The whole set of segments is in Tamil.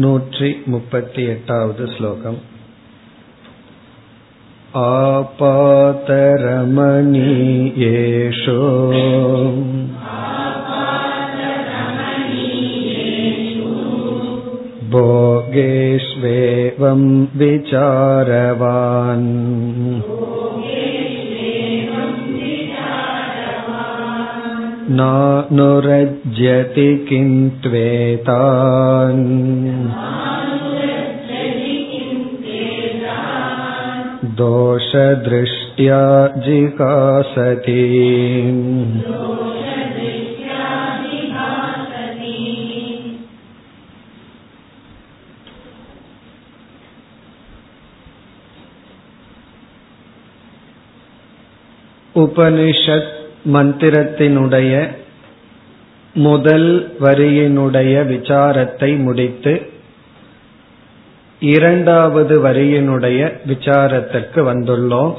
नूत्रिमुपत्येटावद् श्लोकम् आपातरमणीयेषु भोगेष्वेवं विचारवान् नानुरज्यति किन्त्वेतान् दोषदृष्ट्या जिकासति உபனிஷத் மந்திரத்தினுடைய முதல் வரியினுடைய விசாரத்தை முடித்து இரண்டாவது வரியினுடைய விசாரத்திற்கு வந்துள்ளோம்.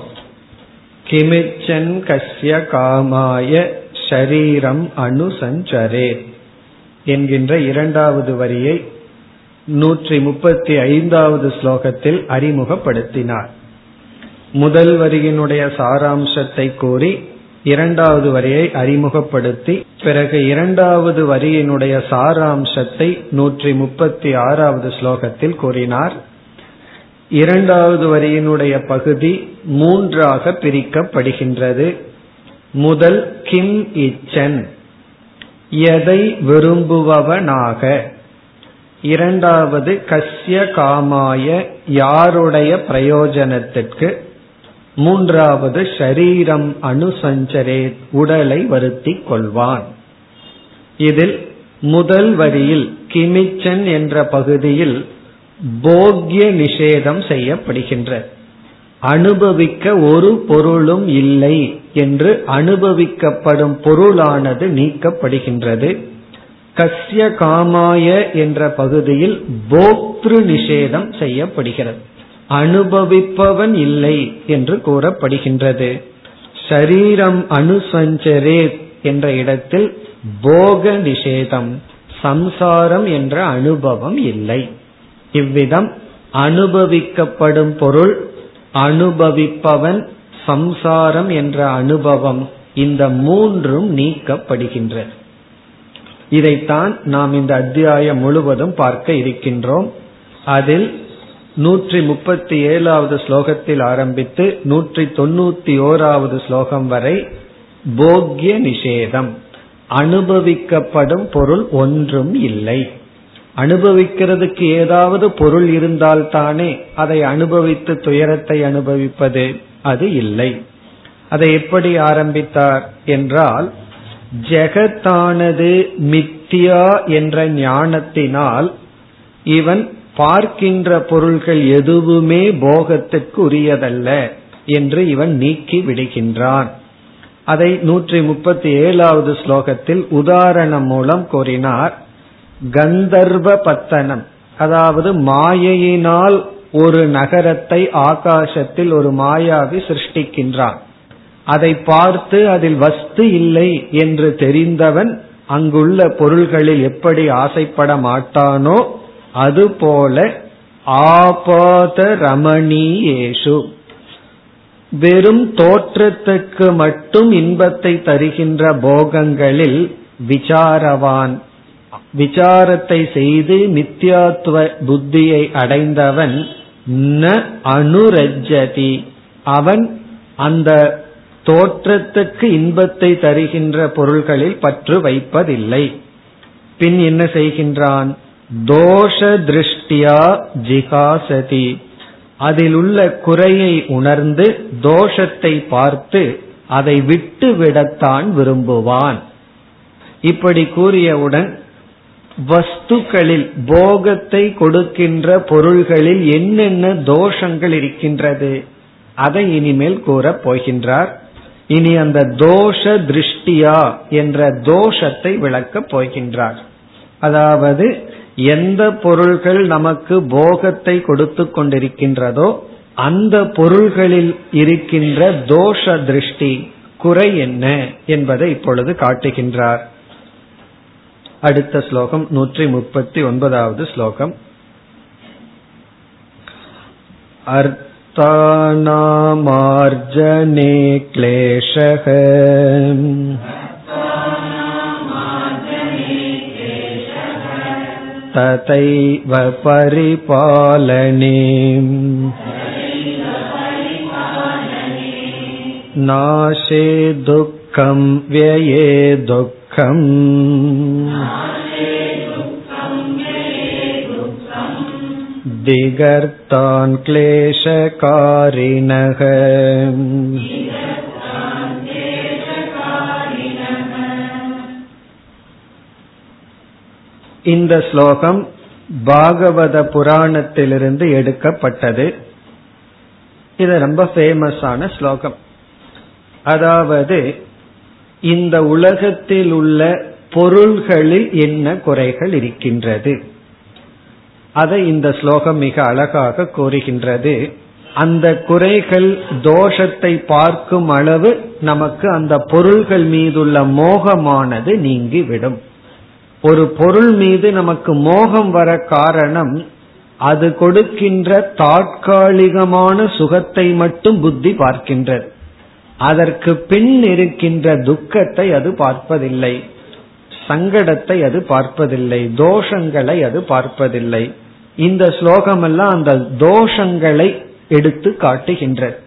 கிமிச்சன் கஸ்ய காமாய ஷரீரம் அனுசஞ்சரே என்கின்ற இரண்டாவது வரியை நூற்றி முப்பத்தி ஐந்தாவது ஸ்லோகத்தில் அறிமுகப்படுத்தினார். முதல் வரியினுடைய சாராம்சத்தை கூறி இரண்டாவது வரியை அறிமுகப்படுத்தி பிறகு இரண்டாவது வரியினுடைய சாராம்சத்தை நூற்றி முப்பத்தி ஆறாவது ஸ்லோகத்தில் கூறினார். இரண்டாவது வரியினுடைய பகுதி மூன்றாக பிரிக்கப்படுகின்றது. முதல் கிம் இச்சன் எதை விரும்புபவனாக? இரண்டாவது கஸ்ய காமாய யாருடைய பிரயோஜனத்திற்கு? மூன்றாவது ஷரீரம் அனுசஞ்சரே உடலை வருத்தி கொள்வான் இதில் முதல் வரியில் கிமிச்சன் என்ற பகுதியில் போக்ய நிஷேதம் செய்யப்படுகின்ற. அனுபவிக்க ஒரு பொருளும் இல்லை என்று அனுபவிக்கப்படும் பொருளானது நீக்கப்படுகின்றது. கஸ்ய காமாய என்ற பகுதியில் போக்திரு நிஷேதம் செய்யப்படுகிறது. அனுபவிப்பவன் இல்லை என்று கூறப்படுகின்றது. ஷரீரம் அனுசஞ்சரே என்ற இடத்தில் போக நிஷேதம் சம்சாரம் என்ற அனுபவம் இல்லை. இவ்விதம் அனுபவிக்கப்படும் பொருள் அனுபவிப்பவன் சம்சாரம் என்ற அனுபவம் இந்த மூன்றும் நீக்கப்படுகின்றது இதைத்தான் நாம் இந்த அத்தியாயம் முழுவதும் பார்க்க இருக்கின்றோம். அதில் நூற்றி முப்பத்தி ஏழாவது ஸ்லோகத்தில் ஆரம்பித்து நூற்றி தொண்ணூத்தி ஓராவது ஸ்லோகம் வரை போக்ய நிஷேதம் அனுபவிக்கப்படும் பொருள் ஒன்றும் இல்லை. அனுபவிக்கிறதுக்கு ஏதாவது பொருள் இருந்தால்தானே அதை அனுபவித்து துயரத்தை அனுபவிப்பது அது இல்லை. அதை எப்படி ஆரம்பித்தார் என்றால் ஜெகத்தானது மித்தியா என்ற ஞானத்தினால் இவன் பார்க்கின்ற பொருள்கள் எதுவுமே போகத்துக்கு உரியதல்ல என்று இவன் நீக்கி விடுகின்றான். அதை நூற்றி முப்பத்தி ஏழாவது ஸ்லோகத்தில் உதாரணம் மூலம் கூறினார். கந்தர்வ பத்தனம் அதாவது மாயையினால் ஒரு நகரத்தை ஆகாசத்தில் ஒரு மாயாவி சிருஷ்டிக்கின்றான். அதை பார்த்து அதில் வஸ்து இல்லை என்று தெரிந்தவன் அங்குள்ள பொருள்களில் எப்படி ஆசைப்பட மாட்டானோ அதுபோல ஆபாத ரமணீயேஷு வெறும் தோற்றத்துக்கு மட்டும் இன்பத்தை தருகின்ற போகங்களில் விசாரவான். விசாரத்தை செய்து நித்யாத்துவ புத்தியை அடைந்தவன் ந அனுரஜதி அவன் அந்த தோற்றத்துக்கு இன்பத்தை தருகின்ற பொருள்களில் பற்று வைப்பதில்லை. பின் என்ன செய்கின்றான்? தோஷ திருஷ்டியா ஜிகாசதி. அதில் உள்ள குறையை உணர்ந்து தோஷத்தை பார்த்து அதை விட்டு விடத்தான் விரும்புவான். இப்படி கூறியவுடன் வஸ்துக்களில் போகத்தை கொடுக்கின்ற பொருள்களில் என்னென்ன தோஷங்கள் இருக்கின்றது? அதை இனிமேல் கூறப் போகின்றார். இனி அந்த தோஷ திருஷ்டியா என்ற தோஷத்தை விளக்கப் போகின்றார். அதாவது எந்த பொருள்கள் நமக்கு போகத்தை கொடுத்து கொண்டிருக்கின்றதோ அந்த பொருள்களில் இருக்கின்ற தோஷ திருஷ்டி குறை என்ன என்பதை இப்பொழுது காட்டுகின்றார். அடுத்த ஸ்லோகம் நூற்றி முப்பத்தி ஒன்பதாவது ஸ்லோகம். அர்த்தானாமார்ஜனே क्लेशः तथैव परिपालने नाशे दुःखं व्यये दुःखम् दिगर्तान् क्लेशकारिणः இந்த ஸ்லோகம் பாகவத புராணத்திலிருந்து எடுக்கப்பட்டது. இது ரொம்ப ஃபேமஸான ஸ்லோகம். அதாவது இந்த உலகத்தில் உள்ள பொருள்களில் என்ன குறைகள் இருக்கின்றது? அதை இந்த ஸ்லோகம் மிக அழகாக கூறுகின்றது. அந்த குறைகள் தோஷத்தை பார்க்கும் அளவு நமக்கு அந்த பொருள்கள் மீதுள்ள மோகமானது நீங்கிவிடும். ஒரு பொருள் மீது நமக்கு மோகம் வர காரணம் அது கொடுக்கின்ற தாற்காலிகமான சுகத்தை மட்டும் புத்தி பார்க்கின்றது. அதற்கு பின் இருக்கின்ற துக்கத்தை அது பார்ப்பதில்லை. சங்கடத்தை அது பார்ப்பதில்லை. தோஷங்களை அது பார்ப்பதில்லை. இந்த ஸ்லோகமெல்லாம் அந்த தோஷங்களை எடுத்து காட்டுகின்றது.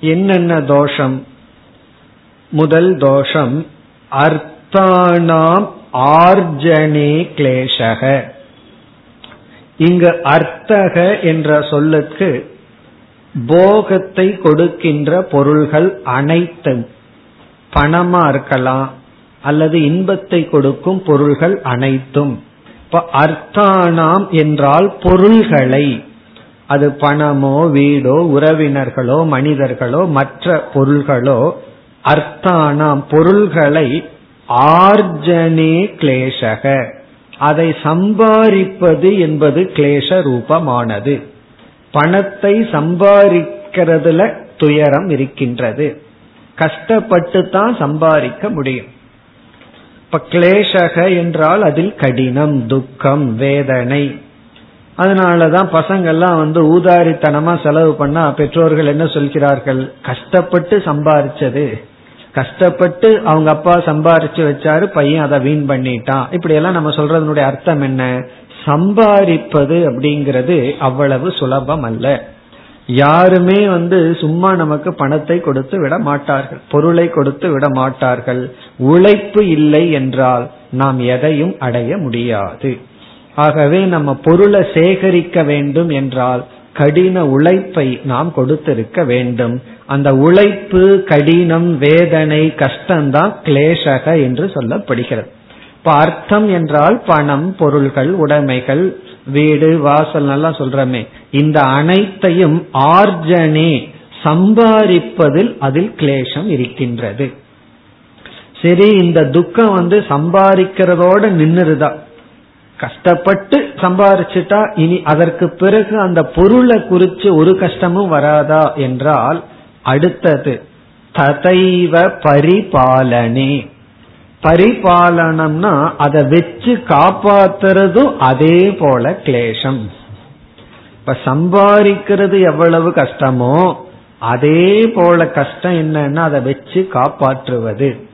என்னென்ன தோஷம்? முதல் தோஷம் அர்த்தானாம் ஆர்ஜனே கிளேசக இங்கு அர்த்தக என்ற சொல்லுக்கு போகத்தை கொடுக்கின்ற பொருள்கள் அனைத்தும் பணமா இருக்கலாம் அல்லது இன்பத்தை கொடுக்கும் பொருள்கள் அனைத்தும். இப்ப அர்த்தானாம் என்றால் பொருள்களை. அது பணமோ வீடோ உறவினர்களோ மனிதர்களோ மற்ற பொருள்களோ அர்த்தானாம் பொருள்களை ஆர்ஜனே கிளேசக அதை சம்பாதிப்பது என்பது கிளேச ரூபமானது. பணத்தை சம்பாதிக்கிறதுல துயரம் இருக்கின்றது. கஷ்டப்பட்டு தான் சம்பாதிக்க முடியும். இப்ப கிளேசக என்றால் அதில் கடினம் துக்கம் வேதனை. அதனாலதான் பசங்கள்லாம் வந்து ஊதாரித்தனமா செலவு பண்ணா பெற்றோர்கள் என்ன சொல்கிறார்கள்? கஷ்டப்பட்டு சம்பாரிச்சது. கஷ்டப்பட்டு அவங்க அப்பா சம்பாரிச்சு வச்சாரு பையன் அதை வீண் பண்ணிட்டான். இப்படி எல்லாம் நம்ம சொல்றதனுடைய அர்த்தம் என்ன? சம்பாதிப்பது அப்படிங்கிறது அவ்வளவு சுலபம் அல்ல. யாருமே வந்து சும்மா நமக்கு பணத்தை கொடுத்து விட மாட்டார்கள். பொருளை கொடுத்து விட மாட்டார்கள். உழைப்பு இல்லை என்றால் நாம் எதையும் அடைய முடியாது. ஆகவே நம்ம பொருளை சேகரிக்க வேண்டும் என்றால் கடின உழைப்பை நாம் கொடுத்திருக்க வேண்டும். அந்த உழைப்பு கடினம் வேதனை கஷ்டம்தான் கிளேசக என்று சொல்லப்படுகிறது. இப்ப அர்த்தம் என்றால் பணம் பொருள்கள் உடைமைகள் வீடு வாசல் நல்லா சொல்றமே. இந்த அனைத்தையும் ஆர்ஜனே சம்பாதிப்பதில் அதில் கிளேசம் இருக்கின்றது. சரி இந்த துக்கம் வந்து சம்பாதிக்கிறதோட நின்னுருதா? கஷ்டப்பட்டு சம்பாரிச்சுட்டா இனி அதற்கு பிறகு அந்த பொருளை குறிச்சு ஒரு கஷ்டமும் வராதா என்றால் அடுத்தது ததைவ பரிபாலனே. பரிபாலனம்னா அதை வச்சு காப்பாத்துறதும் அதே போல கிளேசம் இப்ப சம்பாதிக்கிறது எவ்வளவு கஷ்டமோ அதே போல கஷ்டம் என்னன்னா அதை வச்சு காப்பாற்றுவது.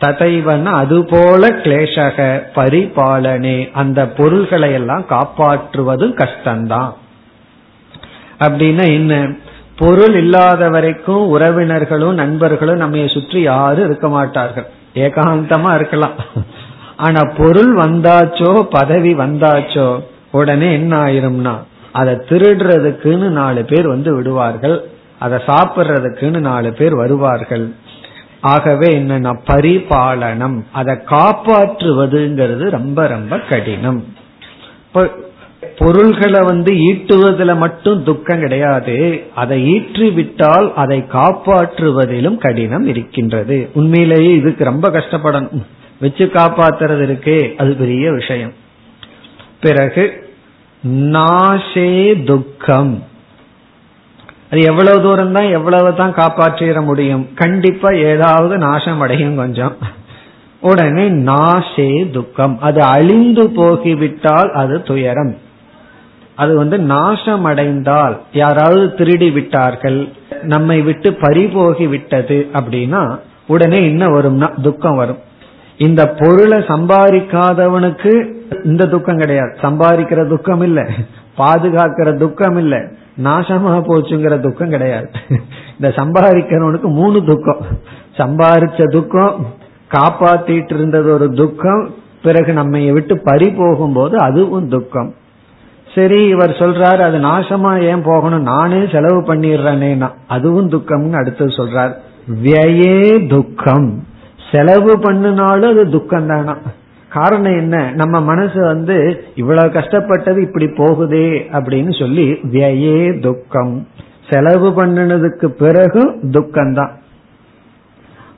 ததைவன அதுபோல கிளேசக பரிபாலனே. அந்த பொருள்களை எல்லாம் காப்பாற்றுவதும் கஷ்டம்தான் அப்படின்னா என்ன? பொருள் இல்லாத வரைக்கும் உறவினர்களும் நண்பர்களும் நம்ம சுற்றி யாரும் இருக்க மாட்டார்கள். ஏகாந்தமா இருக்கலாம். ஆனா பொருள் வந்தாச்சோ பதவி வந்தாச்சோ உடனே என்ன ஆயிரும்னா அதை திருடுறதுக்குன்னு நாலு பேர் வந்து விடுவார்கள். அதை சாப்பிடுறதுக்குன்னு நாலு பேர் வருவார்கள். ஆகவே என்னன்னா பரிபாலனம். அதை காப்பாற்றுவதுங்கிறது ரொம்ப ரொம்ப கடினம். பொருள்களை வந்து ஈட்டுவதில் மட்டும் துக்கம் கிடையாது. அதை ஈற்றி விட்டால் அதை காப்பாற்றுவதிலும் கடினம் இருக்கின்றது. உண்மையிலேயே இதுக்கு ரொம்ப கஷ்டப்படணும். வச்சு காப்பாத்துறது இருக்கே அது பெரிய விஷயம். பிறகு நாசே துக்கம். அது எவ்வளவு தூரம் தான் எவ்வளவு தான் காப்பாற்றிட முடியும். கண்டிப்பா ஏதாவது நாசம் அடையும் கொஞ்சம். உடனே நாசே துக்கம். அது அழிந்து போகிவிட்டால் அது துயரம். அது வந்து நாசம் அடைந்தால் யாராவது திருடி விட்டார்கள் நம்மை விட்டு பறிபோகி விட்டது அப்படின்னா உடனே என்ன வரும்னா துக்கம் வரும். இந்த பொருளை சம்பாதிக்காதவனுக்கு இந்த துக்கம் கிடையாது. சம்பாதிக்கிற துக்கம் இல்ல. பாதுகாக்கிற துக்கம் இல்லை. நாசமா போச்சுங்கிற துக்கம் கிடையாது. இந்த சம்பாதிக்கிறவனுக்கு மூணு துக்கம். சம்பாதிச்ச துக்கம் காப்பாத்திட்டு இருந்தது ஒரு துக்கம் பிறகு நம்ம விட்டு பறி போகும்போது அதுவும் துக்கம். சரி இவர் சொல்றாரு அது நாசமா ஏன் போகணும்? நானே செலவு பண்ணிடுறேனேனா அதுவும் துக்கம்னு அடுத்தது சொல்றார். வியே துக்கம். செலவு பண்ணினாலும் அது துக்கம் தானா காரணம் என்ன? நம்ம மனசு வந்து இவ்வளவு கஷ்டப்பட்டது இப்படி போகுதே அப்படின்னு சொல்லி வியே துக்கம். செலவு பண்ணினதுக்கு பிறகு துக்கம்தான்.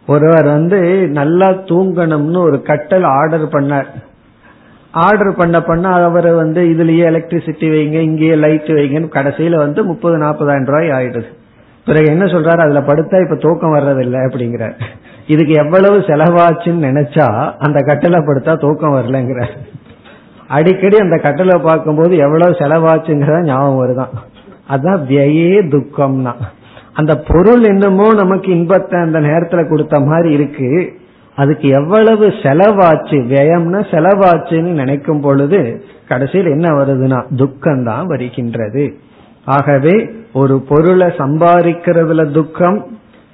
ஒருவர் வந்து நல்லா தூங்கணும்னு ஒரு கட்டல் ஆர்டர் பண்ணார். ஆர்டர் பண்ண பண்ண அவர் வந்து இதுலயே எலக்ட்ரிசிட்டி வைங்க இங்கேயே லைட் வைங்கன்னு கடைசியில வந்து முப்பது நாற்பதாயிரம் ரூபாய் ஆயிடுது. பிறகு என்ன சொல்றாரு? அதுல படுத்தா இப்ப தூக்கம் வர்றதில்லை அப்படிங்கிற இதுக்கு எவ்வளவு செலவாச்சுன்னு நினைச்சா அந்த கட்டளை படுத்தா தூக்கம் வரலங்கிற அடிக்கடி அந்த கட்டளை பார்க்கும்போது எவ்வளவு செலவாச்சுங்கிறத ஞாபகம் வருதான் அதான் வியே துக்கம்னா. அந்த பொருள் என்னமோ நமக்கு இன்பத்தை அந்த நேரத்துல கொடுத்த மாதிரி இருக்கு. அதுக்கு எவ்வளவு செலவாச்சு வியம்னா செலவாச்சுன்னு நினைக்கும் பொழுது கடைசியில் என்ன வருதுன்னா துக்கம் தான் வருகின்றது. ஆகவே ஒரு பொருளை சம்பாதிக்கிறதுல துக்கம்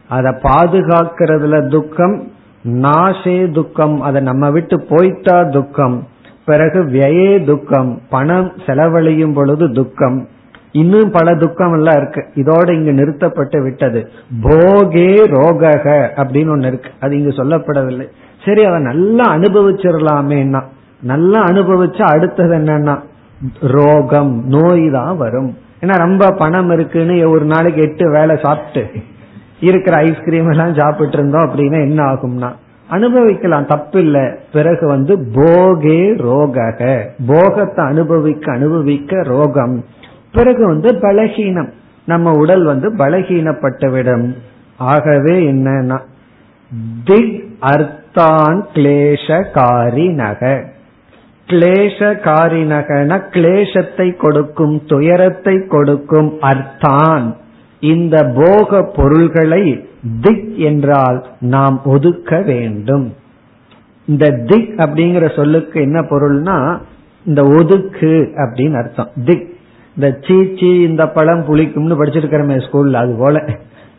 அதை பாதுகாக்கிறதுல துக்கம் நாசே துக்கம். அதை நம்ம விட்டு போய்த்தா துக்கம். பிறகு வியே துக்கம். பணம் செலவழியும் பொழுது துக்கம். இன்னும் பல துக்கம் எல்லாம் இருக்கு. இதோட இங்கு நிறுத்தப்பட்டு விட்டது. போகே ரோகக அப்படின்னு ஒண்ணு இருக்கு. அது இங்கு சொல்லப்படவில்லை. சரி அதை நல்லா அனுபவிச்சிடலாமேன்னா நல்லா அனுபவிச்சா அடுத்தது என்னன்னா ரோகம் நோய் தான் வரும். ஏன்னா ரொம்ப பணம் இருக்குன்னு ஒரு நாளைக்கு எட்டு வேலை சாப்பிட்டு இருக்கிற ஐஸ்கிரீம் எல்லாம் சாப்பிட்டு இருந்தோம் அப்படின்னா என்ன ஆகும்னா அனுபவிக்கலாம் தப்பு இல்ல பிறகு வந்து போகே ரோகக. போகத்தை அனுபவிக்க அனுபவிக்க ரோகம். பிறகு வந்து பலகீனம். நம்ம உடல் வந்து பலகீனப்பட்டுவிடும் ஆகவே என்னன்னா திக் அர்த்தான் கிளேஷகாரினக. கிளேஷகாரினகன கிளேஷத்தை கொடுக்கும் துயரத்தை கொடுக்கும் அர்த்தான். இந்த போக பொருள்களை திக் என்றால் நாம் ஒதுக்க வேண்டும். இந்த திக் அப்படிங்கிற சொல்லுக்கு என்ன பொருள்னா இந்த ஒதுக்கு அப்படின்னு அர்த்தம். திக். இந்த சீச்சி இந்த பழம் புளிக்கும்னு படிச்சிருக்கிறோமே ஸ்கூல்ல அது போல.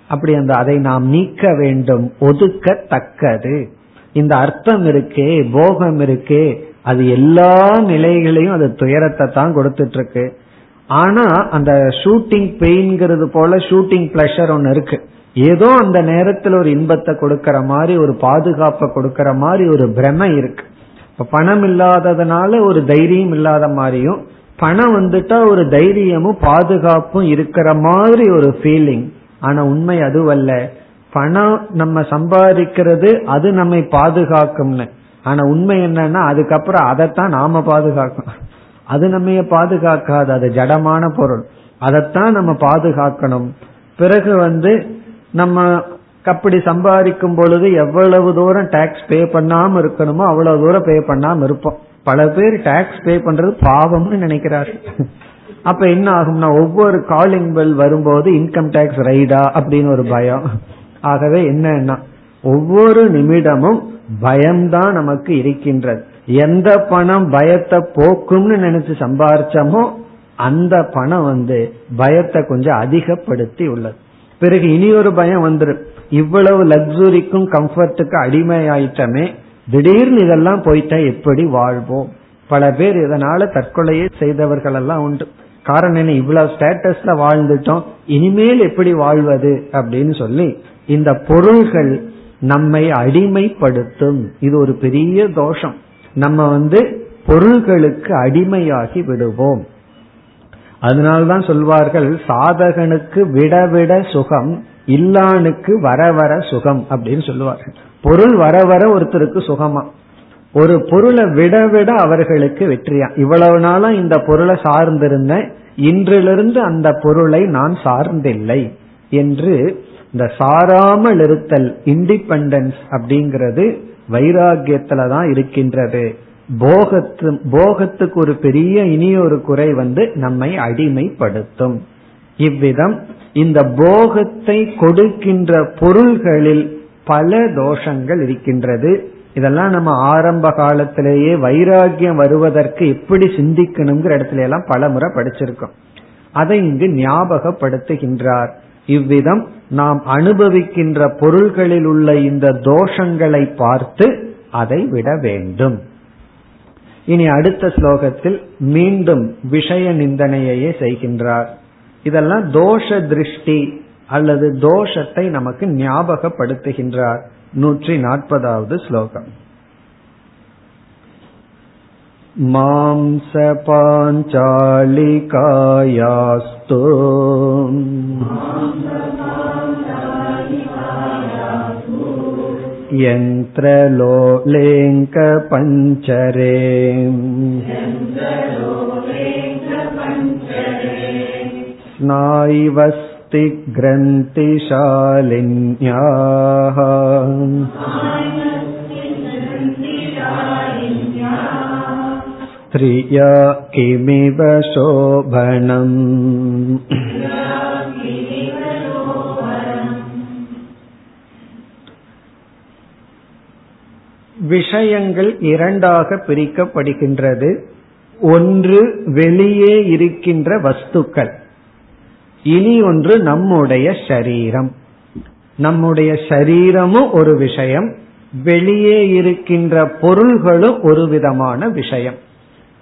அப்படி அந்த அதை நாம் நீக்க வேண்டும் ஒதுக்கத்தக்கது. இந்த அர்த்தம் இருக்கே போகம் இருக்கே அது எல்லா நிலைகளையும் அது துயரத்தை தான் கொடுத்துட்டு இருக்கு. ஆனா அந்த ஷூட்டிங் பெயின்ங்கிறது போல ஷூட்டிங் பிளஷர் ஒன்னு இருக்கு. ஏதோ அந்த நேரத்தில் ஒரு இன்பத்தை கொடுக்கற மாதிரி ஒரு பாதுகாப்பை கொடுக்கற மாதிரி ஒரு பிரமை இருக்கு. இப்ப பணம் இல்லாததுனால ஒரு தைரியம் இல்லாத மாதிரியும் பணம் வந்துட்டா ஒரு தைரியமும் பாதுகாப்பும் இருக்கிற மாதிரி ஒரு ஃபீலிங் ஆனா உண்மை அதுவல்ல. பணம் நம்ம சம்பாதிக்கிறது அது நம்மை பாதுகாக்கும்னு. ஆனா உண்மை என்னன்னா அதுக்கப்புறம் அதைத்தான் நாம பாதுகாக்கணும். அது நம்ம பாதுகாக்காது. அது ஜடமான பொருள். அதைத்தான் நம்ம பாதுகாக்கணும். பிறகு வந்து நம்ம அப்படி சம்பாதிக்கும் பொழுது எவ்வளவு தூரம் டாக்ஸ் பே பண்ணாம இருக்கணுமோ அவ்வளவு தூரம் பே பண்ணாம இருப்போம். பல பேர் டாக்ஸ் பே பண்றது பாவம்னு நினைக்கிறாரு அப்ப என்ன ஆகும்னா ஒவ்வொரு காலிங் பெல் வரும்போது இன்கம் டாக்ஸ் ரைடா அப்படின்னு ஒரு பயம். ஆகவே என்னன்னா ஒவ்வொரு நிமிடமும் பயம்தான் நமக்கு இருக்கின்றது. எந்த பணம் பயத்தை போக்கும்னு நினைச்சு சம்பாரிச்சோமோ அந்த பணம் வந்து பயத்தை கொஞ்சம் அதிகப்படுத்தி உள்ளது. பிறகு இனி ஒரு பயம் வந்துடும் இவ்வளவு லக்ஸுரிக்கும் கம்ஃபர்ட்டுக்கு அடிமையாயிட்டமே திடீர்னு இதெல்லாம் போயிட்டா எப்படி வாழ்வோம்? பல பேர் இதனால தற்கொலையே செய்தவர்கள் எல்லாம் உண்டு. காரணம் என்ன? இவ்வளவு ஸ்டேட்டஸ்ல வாழ்ந்துட்டோம் இனிமேல் எப்படி வாழ்வது அப்படின்னு சொல்லி இந்த பொருள்கள் நம்மை அடிமைப்படுத்தும். இது ஒரு பெரிய தோஷம். நம்ம வந்து பொருள்களுக்கு அடிமையாகி விடுவோம். அதனால்தான் சொல்வார்கள் சாதகனுக்கு விட விட சுகம் இல்லானுக்கு வர வர சுகம் அப்படின்னு சொல்லுவார்கள். பொருள் வர வர ஒருத்தருக்கு சுகமா. ஒரு பொருளை விட விட அவர்களுக்கு வெற்றியா. இவ்வளவு நாளும் இந்த பொருளை சார்ந்திருந்தேன் இன்றிலிருந்து அந்த பொருளை நான் சார்ந்தில்லை என்று இந்த சாராமல் இருத்தல் இண்டிபெண்டன்ஸ் அப்படிங்கிறது வைராகியத்துல தான் இருக்கின்றது. போகத்து போகத்துக்கு ஒரு பெரிய இனி ஒரு குறை வந்து நம்மை அடிமைப்படுத்தும். இவ்விதம் இந்த போகத்தை கொடுக்கின்ற பொருள்களில் பல தோஷங்கள் இருக்கின்றது. இதெல்லாம் நம்ம ஆரம்ப காலத்திலேயே வைராகியம் வருவதற்கு எப்படி சிந்திக்கணுங்கிற இடத்துல எல்லாம் பல முறை படிச்சிருக்கோம். அதை இங்கு ஞாபகப்படுத்துகின்றார். இவ்விதம் நாம் அனுபவிக்கின்ற பொருள்களில் உள்ள இந்த தோஷங்களை பார்த்து அதை விட வேண்டும். இனி அடுத்த ஸ்லோகத்தில் மீண்டும் விஷய நிந்தனையே செய்கின்றார். இதெல்லாம் தோஷ திருஷ்டி அல்லது தோஷத்தை நமக்கு ஞாபகப்படுத்துகின்றார். நூற்றி நாற்பதாவது ஸ்லோகம். मांसपाञ्चालिकायास्तु यन्त्रलोलेङ्कपञ्चरे स्नायवस्तिग्रन्थिशालिन्याः ஸ்திரியா கிமிவ சோபனம் விஷயங்கள் இரண்டாக பிரிக்கப்படுகின்றது. ஒன்று வெளியே இருக்கின்ற வஸ்துக்கள். இனி ஒன்று நம்முடைய சரீரம். நம்முடைய சரீரமும் ஒரு விஷயம். வெளியே இருக்கின்ற பொருள்களும் ஒரு விதமான விஷயம்.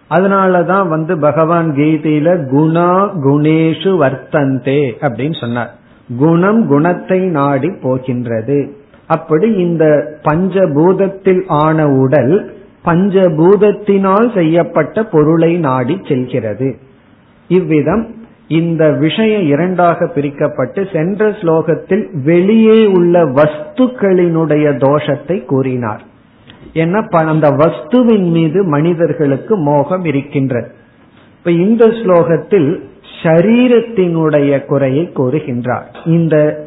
அதனாலதான் வந்து பகவான் கீதையில குணா குணேஷு வர்த்தந்தே அப்படின்னு சொன்னார். குணம் குணத்தை நாடி போகின்றது. அப்படி இந்த பஞ்சபூதத்தில் ஆன உடல் பஞ்சபூதத்தினால் செய்யப்பட்ட பொருளை நாடி செல்கிறது. இவ்விதம் இந்த விஷயம் இரண்டாக பிரிக்கப்பட்டு சென்ற ஸ்லோகத்தில் வெளியே உள்ள வஸ்துக்களினுடைய தோஷத்தை கூறினார். ஏன்னா அந்த வஸ்துவின் மீது மனிதர்களுக்கு மோகம் இருக்கின்றது. இப்ப இந்த ஸ்லோகத்தில் ஷரீரத்தினுடைய குறையை கூறுகின்றார். இந்த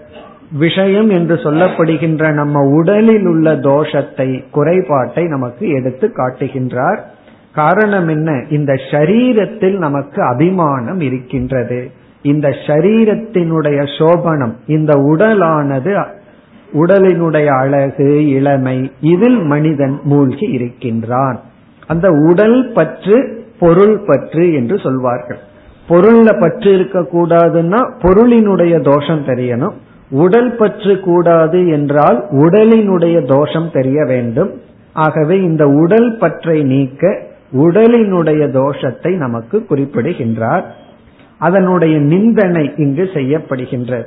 விஷயம் என்று சொல்லப்படுகின்ற நம்ம உடலில் உள்ள தோஷத்தை குறைபாட்டை நமக்கு எடுத்து காட்டுகின்றார். காரணம் என்ன? இந்த ஷரீரத்தில் நமக்கு அபிமானம் இருக்கின்றது. இந்த ஷரீரத்தினுடைய சோபனம் இந்த உடலானது உடலினுடைய அழகு இளமை இதில் மனிதன் மூழ்கி இருக்கின்றான். அந்த உடல் பற்று பொருள் பற்று என்று சொல்வார்கள். பொருள்ல பற்று இருக்க கூடாதுன்னா பொருளினுடைய தோஷம் தெரியணும். உடல் பற்று கூடாது என்றால் உடலினுடைய தோஷம் தெரிய வேண்டும். ஆகவே இந்த உடல் பற்றை நீக்க உடலினுடைய தோஷத்தை நமக்கு குறிப்பிடுகின்றார். அதனுடைய நிந்தனை இங்கு செய்யப்படுகின்றது.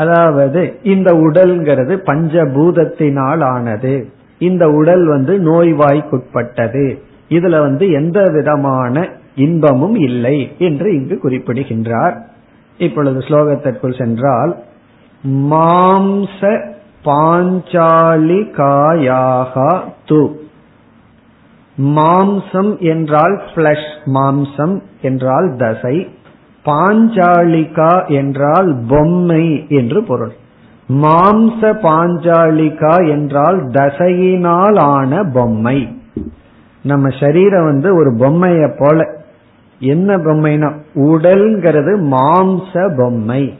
அதாவது இந்த உடல்ங்கிறது பஞ்சபூதத்தினால் ஆனது இந்த உடல் வந்து நோய்வாய்க்குட்பட்டது. இதுல வந்து எந்த விதமான இன்பமும் இல்லை என்று இங்கு குறிப்பிடுகின்றார். இப்பொழுது ஸ்லோகத்திற்குள் சென்றால் மாம்ச பாஞ்சாலிகாயாகா து. மாம்சம் என்றால் பிளஷ் மாம்சம் என்றால் தசை. பாஞ்சாலிகா என்றால் பொம்மை என்று பொருள். மாம்ச பாஞ்சாலிகா என்றால் தசையினால் ஆன பொம்மை. நம்ம சரீரம் வந்து ஒரு பொம்மைய போல. என்ன பொம்மைனா உடல்ங்கிறது மாம்ச பொம்மை.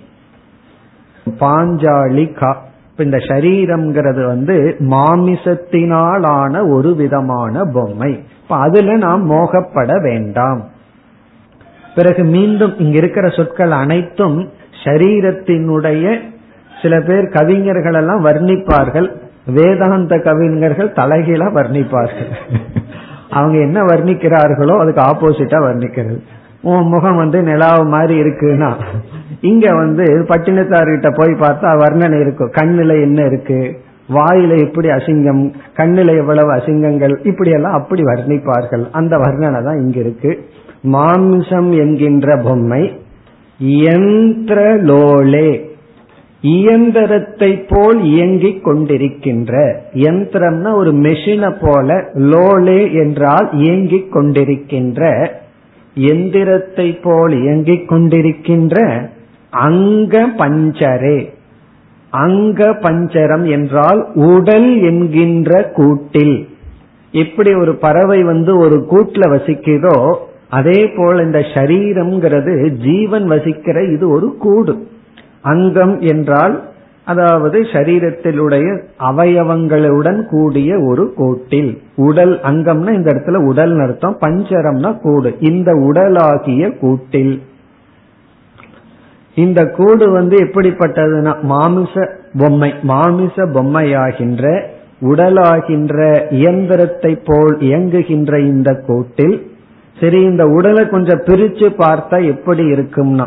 பாஞ்சாலிகா. இந்த சரீரம்ங்கிறது வந்து மாமிசத்தினால் ஆன ஒரு விதமான பொம்மை. இப்ப அதுல நாம் மோகப்பட வேண்டாம். பிறகு மீண்டும் இங்க இருக்கிற சொற்கள் அனைத்தும் சரீரத்தினுடைய சில பேர் கவிஞர்கள் எல்லாம் வர்ணிப்பார்கள். வேதாந்த கவிஞர்கள் தலைகீழா வர்ணிப்பார்கள். அவங்க என்ன வர்ணிக்கிறார்களோ அதுக்கு ஆப்போசிட்டா வர்ணிக்கிறது. உன் முகம் வந்து நிலாவு மாதிரி இருக்குன்னா இங்க வந்து பட்டினத்தார்கிட்ட போய் பார்த்தா வர்ணனை இருக்கும் கண்ணில என்ன இருக்கு? வாயில எப்படி அசிங்கம்? கண்ணில எவ்வளவு அசிங்கங்கள்? இப்படி எல்லாம் அப்படி வர்ணிப்பார்கள். அந்த வர்ணனை தான் இங்க இருக்கு. மாம்சம் என்கின்ற பொம்மை லோலே இயந்திரத்தை போல் இயங்கிக் கொண்டிருக்கின்ற. யந்திரம்னா ஒரு மெஷினை போல லோலே என்றால் இயங்கிக் கொண்டிருக்கின்ற. எந்திரத்தை போல் இயங்கிக் கொண்டிருக்கின்ற அங்க பஞ்சரே. அங்க பஞ்சரம் என்றால் உடல் என்கின்ற கூட்டில். எப்படி ஒரு பறவை வந்து ஒரு கூட்டில் வசிக்குதோ அதே போல் இந்த சரீரம்ங்கிறது ஜீவன் வசிக்கிற இது ஒரு கூடு. அங்கம் என்றால் அதாவது சரீரத்திலுடைய அவயவங்களுடன் கூடிய ஒரு கூட்டில். உடல் அங்கம்னா இந்த இடத்துல உடல் அர்த்தம் பஞ்சரம்னா கூடு. இந்த உடலாகிய கூட்டில். இந்த கூடு வந்து எப்படிப்பட்டதுன்னா மாமிச பொம்மை மாமிச பொம்மையாகின்ற உடலாகின்ற இயந்திரத்தை போல் இயங்குகின்ற இந்த கூட்டில் சரி இந்த உடலை கொஞ்சம் பிரிச்சு பார்த்தா எப்படி இருக்கும்னா.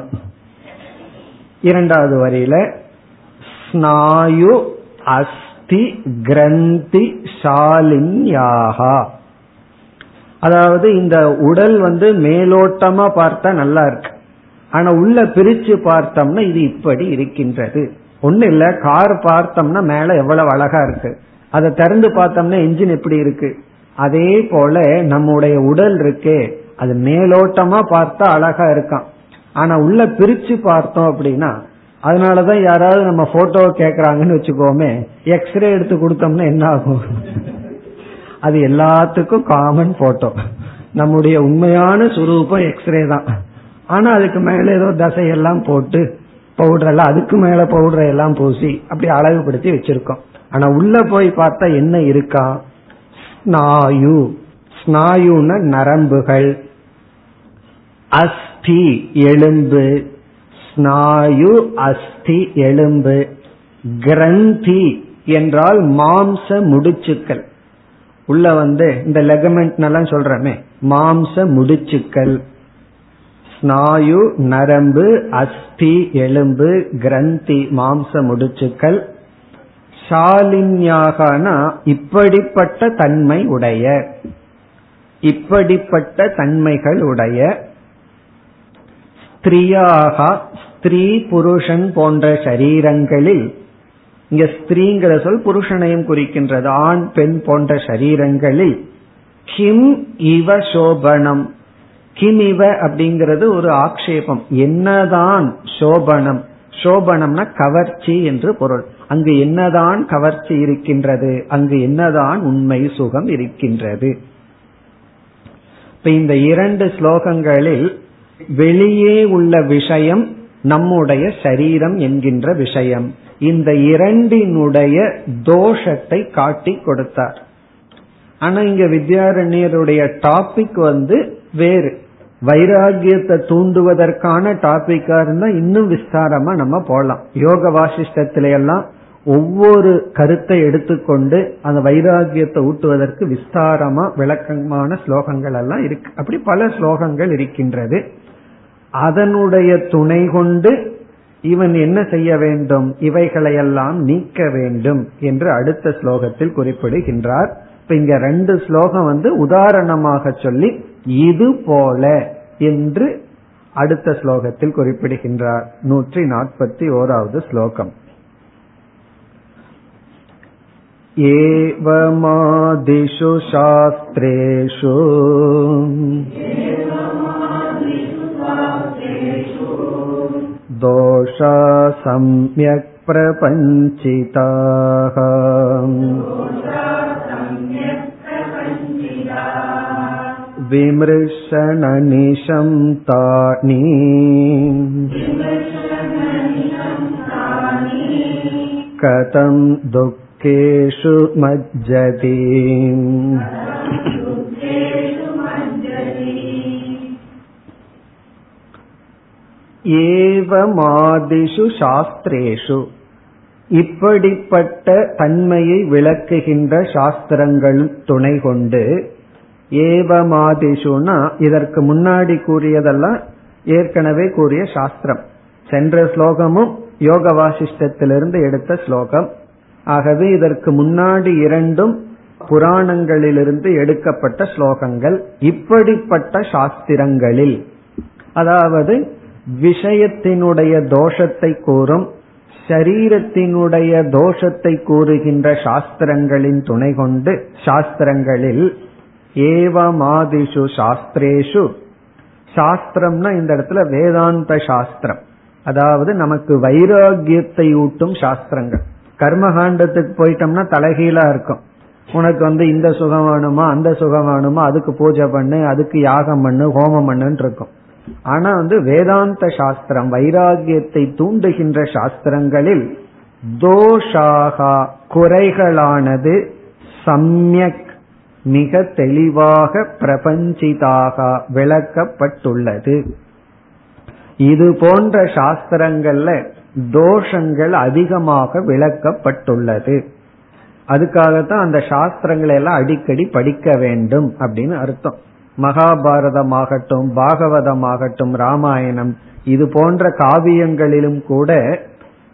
இரண்டாவது வரியில ஸ்நாயு அஸ்தி கிரந்தி ஷாலின்யாகா அதாவது இந்த உடல் வந்து மேலோட்டமா பார்த்தா நல்லா இருக்கு. ஆனா உள்ள பிரிச்சு பார்த்தோம்னா இது இப்படி இருக்கின்றது. ஒண்ணு இல்ல கார் பார்த்தோம்னா மேல எவ்வளவு அழகா இருக்கு. அதை திறந்து பார்த்தோம்னா என்ஜின் எப்படி இருக்கு. அதே போல நம்முடைய உடல் இருக்கே அது மேலோட்டமா பார்த்தா அழகா இருக்கான். ஆனா உள்ள பிரிச்சு பார்த்தோம் அப்படின்னா அதனாலதான் யாராவது நம்ம போட்டோ கேக்குறாங்கன்னு வச்சுக்கோமே எக்ஸ்ரே எடுத்து கொடுத்தோம்னா என்ன ஆகும்? அது எல்லாத்துக்கும் காமன் போட்டோ நம்முடைய உண்மையான சுரூபம் எக்ஸ்ரே தான். ஆனா அதுக்கு மேல ஏதோ தசையெல்லாம் போட்டு பவுடர் எல்லாம் அதுக்கு மேல பவுடர் எல்லாம் பூசி அப்படி அழகுபடுத்தி வச்சிருக்கோம். ஆனா உள்ள போய் பார்த்தா என்ன இருக்கா? ஸ்நாயு. ஸ்நாயுன நரம்புகள். அஸ்தி எலும்பு. ஸ்நாயு அஸ்தி எலும்பு. கிரந்தி என்றால் மாம்ச முடிச்சுக்கள். உள்ள வந்து இந்த லெகமெண்ட் எல்லாம் சொல்றமே மாம்ச முடிச்சுக்கள். ஸ்நாயு நரம்பு அஸ்தி எலும்பு கிரந்தி மாம்ச முடிச்சுக்கள். ஷாலின்யாகனா இப்படிப்பட்ட தன்மை உடைய. இப்படிப்பட்ட தன்மைகள் உடைய ஸ்திரியாக ஸ்திரீ புருஷன் போன்ற சரீரங்களில் இங்க ஸ்திரீங்கிற சொல் புருஷனையும் குறிக்கின்றது ஆண் பெண் போன்ற சரீரங்களில் கிம் இவ சோபனம். கிம் இவ அப்படிங்கிறது ஒரு ஆக்ஷேபம். என்னதான் சோபனம்? சோபனம்னா கவர்ச்சி என்று பொருள். அங்கு என்னதான் கவர்ச்சி இருக்கின்றது? அங்கு என்னதான் உண்மை சுகம் இருக்கின்றது? இப்ப இந்த இரண்டு ஸ்லோகங்களில் வெளியே உள்ள விஷயம் நம்முடைய சரீரம் என்கின்ற விஷயம். இந்த இரண்டினுடைய தோஷத்தை காட்டி கொடுத்தார். ஆனா இங்க வித்யாரண்யருடைய டாபிக் வந்து வேறு. வைராகியத்தை தூண்டுவதற்கான டாபிக்கா இருந்தா இன்னும் விஸ்தாரமா நம்ம போலாம். யோக வாசிஷ்டத்தில எல்லாம் ஒவ்வொரு கருத்தை எடுத்துக்கொண்டு அந்த வைராகியத்தை ஊட்டுவதற்கு விஸ்தாரமா விளக்கமான ஸ்லோகங்கள் எல்லாம் இருக்கு. அப்படி பல ஸ்லோகங்கள் இருக்கின்றது. அதனுடைய துணை கொண்டு இவன் என்ன செய்ய வேண்டும்? இவைகளையெல்லாம் நீக்க வேண்டும் என்று அடுத்த ஸ்லோகத்தில் குறிப்பிடுகின்றார். இப்ப இங்க ரெண்டு ஸ்லோகம் வந்து உதாரணமாக சொல்லி இது போல என்று அடுத்த ஸ்லோகத்தில் குறிப்பிடுகின்றார். நூற்றி நாற்பத்தி ஓராவது ஸ்லோகம். एवमादिषु शास्त्रेषु दोषा सम्यक् प्रपञ्चिताः विमृशननिशं तानि कथं துக்கேஷு மஜ்ஜதி ஏவமாதிஷு சாஸ்திரேஷு இப்படிப்பட்ட தன்மையை விளக்குகின்ற சாஸ்திரங்களும் துணை கொண்டு ஏவமாதிஷுனா இதற்கு முன்னாடி கூறியதெல்லாம் ஏற்கனவே கூறிய சாஸ்திரம். சென்ற ஸ்லோகமும் யோக வாசிஷ்டத்திலிருந்து எடுத்த ஸ்லோகம். ஆகவே இதற்கு முன்னாடி இரண்டும் புராணங்களிலிருந்து எடுக்கப்பட்ட ஸ்லோகங்கள் இப்படிப்பட்ட சாஸ்திரங்களில். அதாவது விஷயத்தினுடைய தோஷத்தை கூறும் சரீரத்தினுடைய தோஷத்தை கூறுகின்ற சாஸ்திரங்களின் துணை கொண்டு சாஸ்திரங்களில் ஏவமாதிஷு சாஸ்திரேஷு. சாஸ்திரம்னா இந்த இடத்துல வேதாந்த சாஸ்திரம். அதாவது நமக்கு வைராகியத்தை ஊட்டும் சாஸ்திரங்கள். கர்மகாண்டத்துக்கு போயிட்டோம்னா தலைகீழா இருக்கும். உனக்கு வந்து இந்த சுகம் வேணுமா அந்த சுகம் வேணுமா அதுக்கு பூஜை பண்ணு அதுக்கு யாகம் பண்ணு ஹோமம் பண்ணுன்னு இருக்கும். ஆனா வந்து வேதாந்த சாஸ்திரம் வைராகியத்தை தூண்டுகின்ற சாஸ்திரங்களில் தோஷாகா குறைகளானது சம்யக் மிக தெளிவாக பிரபஞ்சிதாக விளக்கப்பட்டுள்ளது. இது போன்ற சாஸ்திரங்கள்ல தோஷங்கள் அதிகமாக விளக்கப்பட்டுள்ளது. அதுக்காகத்தான் அந்த சாஸ்திரங்களை எல்லாம் அடிக்கடி படிக்க வேண்டும் அப்படின்னு அர்த்தம். மகாபாரதமாகட்டும் பாகவதமாகட்டும் ராமாயணம் இது போன்ற காவியங்களிலும் கூட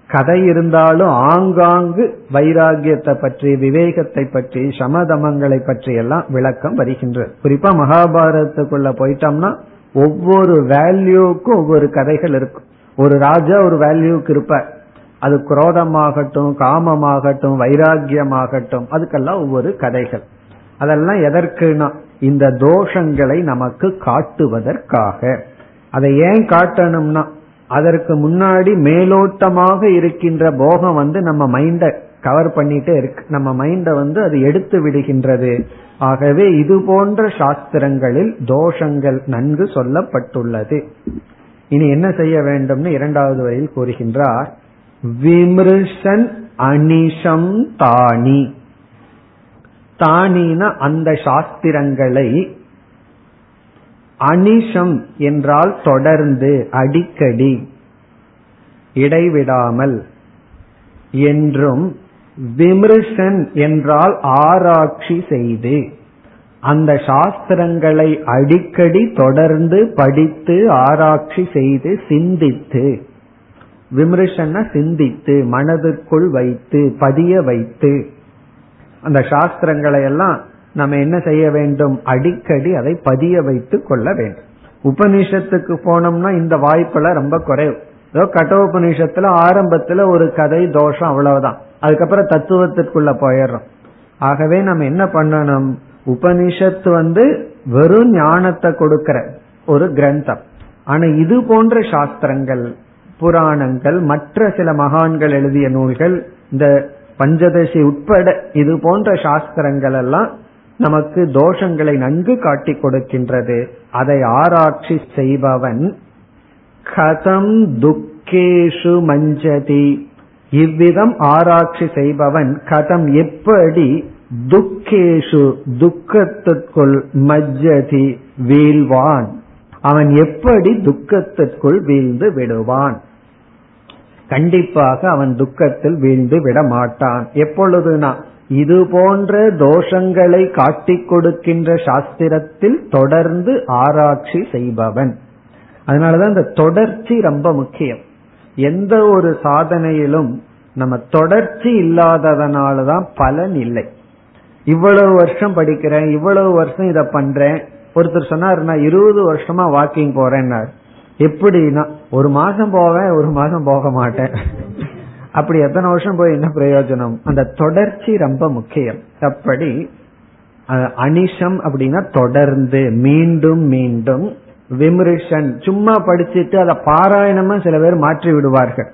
கதை இருந்தாலும் ஆங்காங்கு வைராகியத்தை பற்றி விவேகத்தை பற்றி சமதமங்களை பற்றி எல்லாம் விளக்கம் வருகின்றது. குறிப்பா மகாபாரதத்துக்குள்ள போயிட்டோம்னா ஒவ்வொரு வேல்யூக்கும் ஒவ்வொரு கதைகள் இருக்கும். ஒரு ராஜா ஒரு வேல்யூக்கு இருப்பார். அது குரோதமாகட்டும் காமமாகட்டும் வைராகியமாகட்டும் அதுக்கெல்லாம் ஒவ்வொரு கதைகள். அதெல்லாம் எதற்குனா இந்த தோஷங்களை நமக்கு காட்டுவதற்காக. அதை ஏன் காட்டணும்னா அதற்கு முன்னாடி மேலோட்டமாக இருக்கின்ற போகம் வந்து நம்ம மைண்ட கவர் பண்ணிட்டே இருக்கு. நம்ம மைண்ட வந்து அது எடுத்து விடுகின்றது. ஆகவே இது போன்ற சாஸ்திரங்களில் தோஷங்கள் நன்கு சொல்லப்பட்டுள்ளது. இனி என்ன செய்ய வேண்டும்னு இரண்டாவது வரையில் கூறுகின்றார். விமிருஷன் அனிஷம் தானி. தானின அந்த சாஸ்திரங்களை அனிஷம் என்றால் தொடர்ந்து அடிக்கடி இடைவிடாமல் என்றும் விமிருஷன் என்றால் ஆராய்ச்சி செய்து அந்த சாஸ்திரங்களை அடிக்கடி தொடர்ந்து படித்து ஆராய்ச்சி செய்து சிந்தித்து விமர்சன சிந்தித்து மனதிற்குள் வைத்து பதிய வைத்து அந்த சாஸ்திரங்களை எல்லாம் நம்ம என்ன செய்ய வேண்டும்? அடிக்கடி அதை பதிய வைத்து கொள்ள வேண்டும். உபனிஷத்துக்கு போனோம்னா இந்த வாய்ப்புல ரொம்ப குறைவு. ஏதோ கட்டோபனிஷத்துல ஆரம்பத்துல ஒரு கதை தோஷம் அவ்வளவுதான். அதுக்கப்புறம் தத்துவத்திற்குள்ள போயிடுறோம். ஆகவே நம்ம என்ன பண்ணணும்? உபனிஷத்து வந்து வெறும் ஞானத்தை கொடுக்கிற ஒரு கிரந்தம். ஆனா இது போன்ற சாஸ்திரங்கள் புராணங்கள் மற்ற சில மகான்கள் எழுதிய நூல்கள் இந்த பஞ்சதசி உட்பட இது போன்ற சாஸ்திரங்கள் எல்லாம் நமக்கு தோஷங்களை நன்கு காட்டி கொடுக்கின்றது. அதை ஆராய்ச்சி செய்பவன் கதம் துக்கேஷு மஞ்சதி. இவ்விதம் ஆராய்ச்சி செய்பவன் கதம் எப்படி துக்கேஷு துக்கத்திற்குள் மஜ்ஜதி வீழ்வான். அவன் எப்படி துக்கத்திற்குள் வீழ்ந்து விடுவான்? கண்டிப்பாக அவன் துக்கத்தில் வீழ்ந்து விட மாட்டான் எப்பொழுதுனா இது போன்ற தோஷங்களை காட்டிக் கொடுக்கின்ற சாஸ்திரத்தில் தொடர்ந்து ஆராய்ச்சி செய்பவன். அதனாலதான் இந்த தொடர்ச்சி ரொம்ப முக்கியம். எந்த ஒரு சாதனையிலும் நம்ம தொடர்ச்சி இல்லாததனாலதான் பலன் இல்லை. இவ்வளவு வருஷம் படிக்கிறேன் இவ்வளவு வருஷம் இதை பண்றேன். ஒருத்தர் சொன்னார் நான் இருபது வருஷமா வாக்கிங் போறேன்னார். எப்படின்னா ஒரு மாசம் போவேன் ஒரு மாசம் போக மாட்டேன். அப்படி எத்தனை வருஷம் போய் என்ன பிரயோஜனம்? அந்த தொடர்ச்சி ரொம்ப முக்கியம். அப்படி அனிஷம் அப்படின்னா தொடர்ந்து மீண்டும் மீண்டும் விமர்சன். சும்மா படிச்சுட்டு அதை பாராயணமா சில பேர் மாற்றி விடுவார்கள்.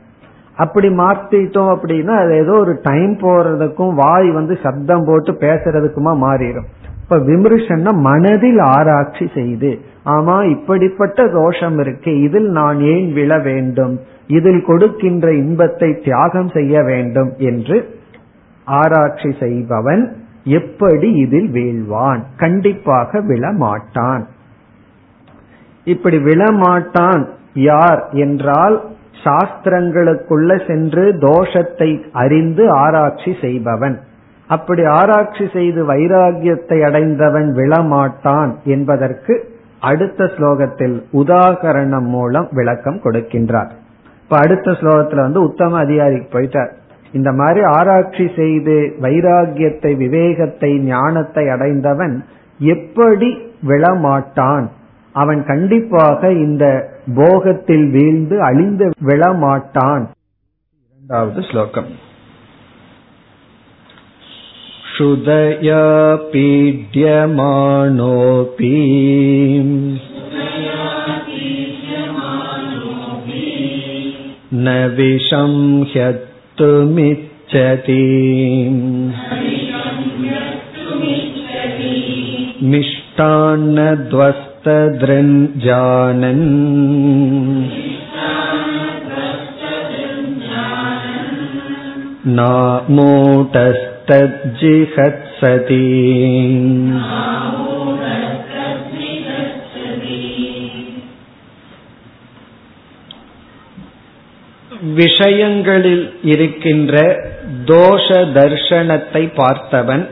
அப்படி மாத்திட்டோம் அப்படின்னா அது ஏதோ ஒரு டைம் போறதுக்கும் வாய் வந்து சப்தம் போட்டு பேசுறதுக்குமா மாறிடும். இப்ப விமர்சன மனதில் ஆராய்ச்சி செய்து ஆமா இப்படிப்பட்ட தோஷம் இருக்கு இதில் நான் ஏன் விழ வேண்டும் இதில் கொடுக்கின்ற இன்பத்தை தியாகம் செய்ய வேண்டும் என்று ஆராய்ச்சி செய்பவன் எப்படி இதில் வீழ்வான்? கண்டிப்பாக விழமாட்டான் இப்படி விழமாட்டான் யார் என்றால் சாஸ்திரங்களுக்குள்ள சென்று தோஷத்தை அறிந்து ஆராய்ச்சி செய்பவன். அப்படி ஆராய்ச்சி செய்து வைராகியத்தை அடைந்தவன் விழமாட்டான் என்பதற்கு அடுத்த ஸ்லோகத்தில் உதாகரணம் மூலம் விளக்கம் கொடுக்கின்றார். இப்ப அடுத்த ஸ்லோகத்துல வந்து உத்தம அதிகாரிக்கு போயிட்டார். இந்த மாதிரி ஆராய்ச்சி செய்து வைராகியத்தை விவேகத்தை ஞானத்தை அடைந்தவன் எப்படி விழமாட்டான்? அவன் கண்டிப்பாக இந்த போகத்தில் வீழ்ந்து அழிந்து விழமாட்டான் இரண்டாவது ஸ்லோகம் क्षुदया पीड्यमानोऽपि न विषं ह्यत्तुमिच्छति मिष्टान्नध्वस्तदृञ्जानन् नामूटस्तज्जिहत्सति விஷயங்களில் இருக்கின்ற தோஷ தர்ஷனத்தை பார்த்தவன்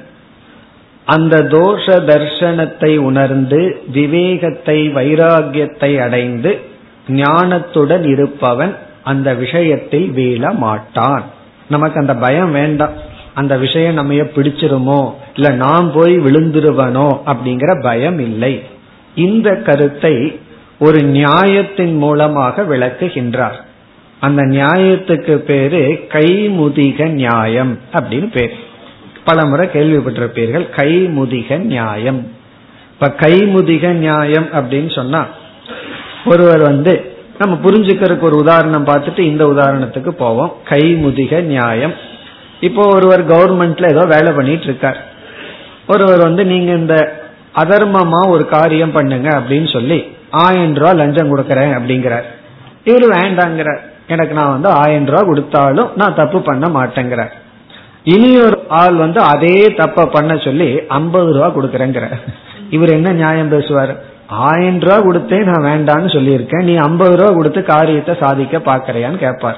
அந்த தோஷ தர்ஷனத்தை உணர்ந்து விவேகத்தை வைராகியத்தை அடைந்து ஞானத்துடன் இருப்பவன் அந்த விஷயத்தில் வீழ மாட்டான். நமக்கு அந்த பயம் வேண்டாம். அந்த விஷயம் நம்ம பிடிச்சிருமோ இல்ல நான் போய் விழுந்துருவனோ அப்படிங்கிற பயம் இல்லை. இந்த கருத்தை ஒரு நியாயத்தின் மூலமாக விளக்குகின்றார். அந்த நியாயத்துக்கு பேரு கைமுதிக நியாயம் அப்படின்னு பேர். பல முறை கேள்விப்பட்டிருப்பீர்கள் கைமுதிக நியாயம். இப்ப கைமுதிக நியாயம் அப்படின்னு சொன்னா ஒருவர் வந்து நம்ம புரிஞ்சுக்கிறதுக்கு ஒரு உதாரணம் பார்த்துட்டு இந்த உதாரணத்துக்கு போவோம். கைமுதிக நியாயம். இப்போ ஒருவர் கவர்மெண்ட்ல ஏதோ வேலை பண்ணிட்டு இருக்கார் ஒருவர் வந்து நீங்க இந்த அதர்மமா ஒரு காரியம் பண்ணுங்க அப்படின்னு சொல்லி ஆயிரம் ரூபாய் லஞ்சம் கொடுக்கறேன் அப்படிங்கிறார். இவரு வேண்டாங்கிறார். எனக்கு நான் வந்து ஆயிரம் ரூபாய் கொடுத்தாலும் நான் தப்பு பண்ண மாட்டேங்கிறார். இனி ஒரு ஆள் வந்து அதே தப்ப பண்ண சொல்லி ஐம்பது ரூபா கொடுக்கறேங்கிற. இவர் என்ன நியாயம் பேசுவார்? ஆயிரம் ரூபா கொடுத்தே நான் வேண்டான்னு சொல்லியிருக்கேன். நீ ஐம்பது ரூபா கொடுத்து காரியத்தை சாதிக்க பாக்கறியான்னு கேட்பார்.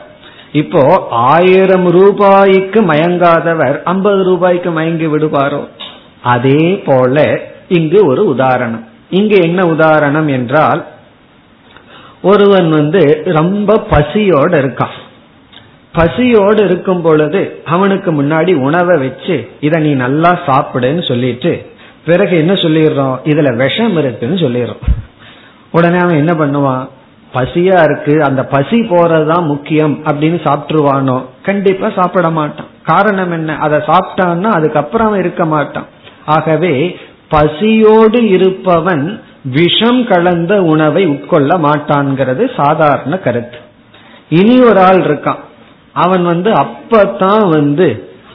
இப்போ ஆயிரம் ரூபாய்க்கு மயங்காதவர் ஐம்பது ரூபாய்க்கு மயங்கி விடுவாரோ? அதே போல இங்கு ஒரு உதாரணம். இங்கு என்ன உதாரணம் என்றால் ஒருவன் வந்து ரொம்ப பசியோட இருக்கான். பசியோடு இருக்கும் பொழுது அவனுக்கு முன்னாடி உணவை வச்சு இதை நீ நல்லா சாப்பிடுன்னு சொல்லிட்டு பிறகு என்ன சொல்லிடுறோம்? இதுல விஷம் இருக்குன்னு சொல்லிடுறோம். உடனே அவன் என்ன பண்ணுவான்? பசியா இருக்கு. அந்த பசி போறதுதான் முக்கியம். அப்படின்னு சாப்பிட்டுருவானோ? கண்டிப்பா சாப்பிட மாட்டான். காரணம் என்ன? அதை சாப்பிட்டான்னா அதுக்கப்புறம் அவன் இருக்க மாட்டான். ஆகவே பசியோடு இருப்பவன் விஷம் கலந்த உணவை உட்கொள்ள மாட்டான்ங்கிறது சாதாரண கருத்து. இனி ஒரு ஆள் இருக்கான். அவன் வந்து அப்பதான் வந்து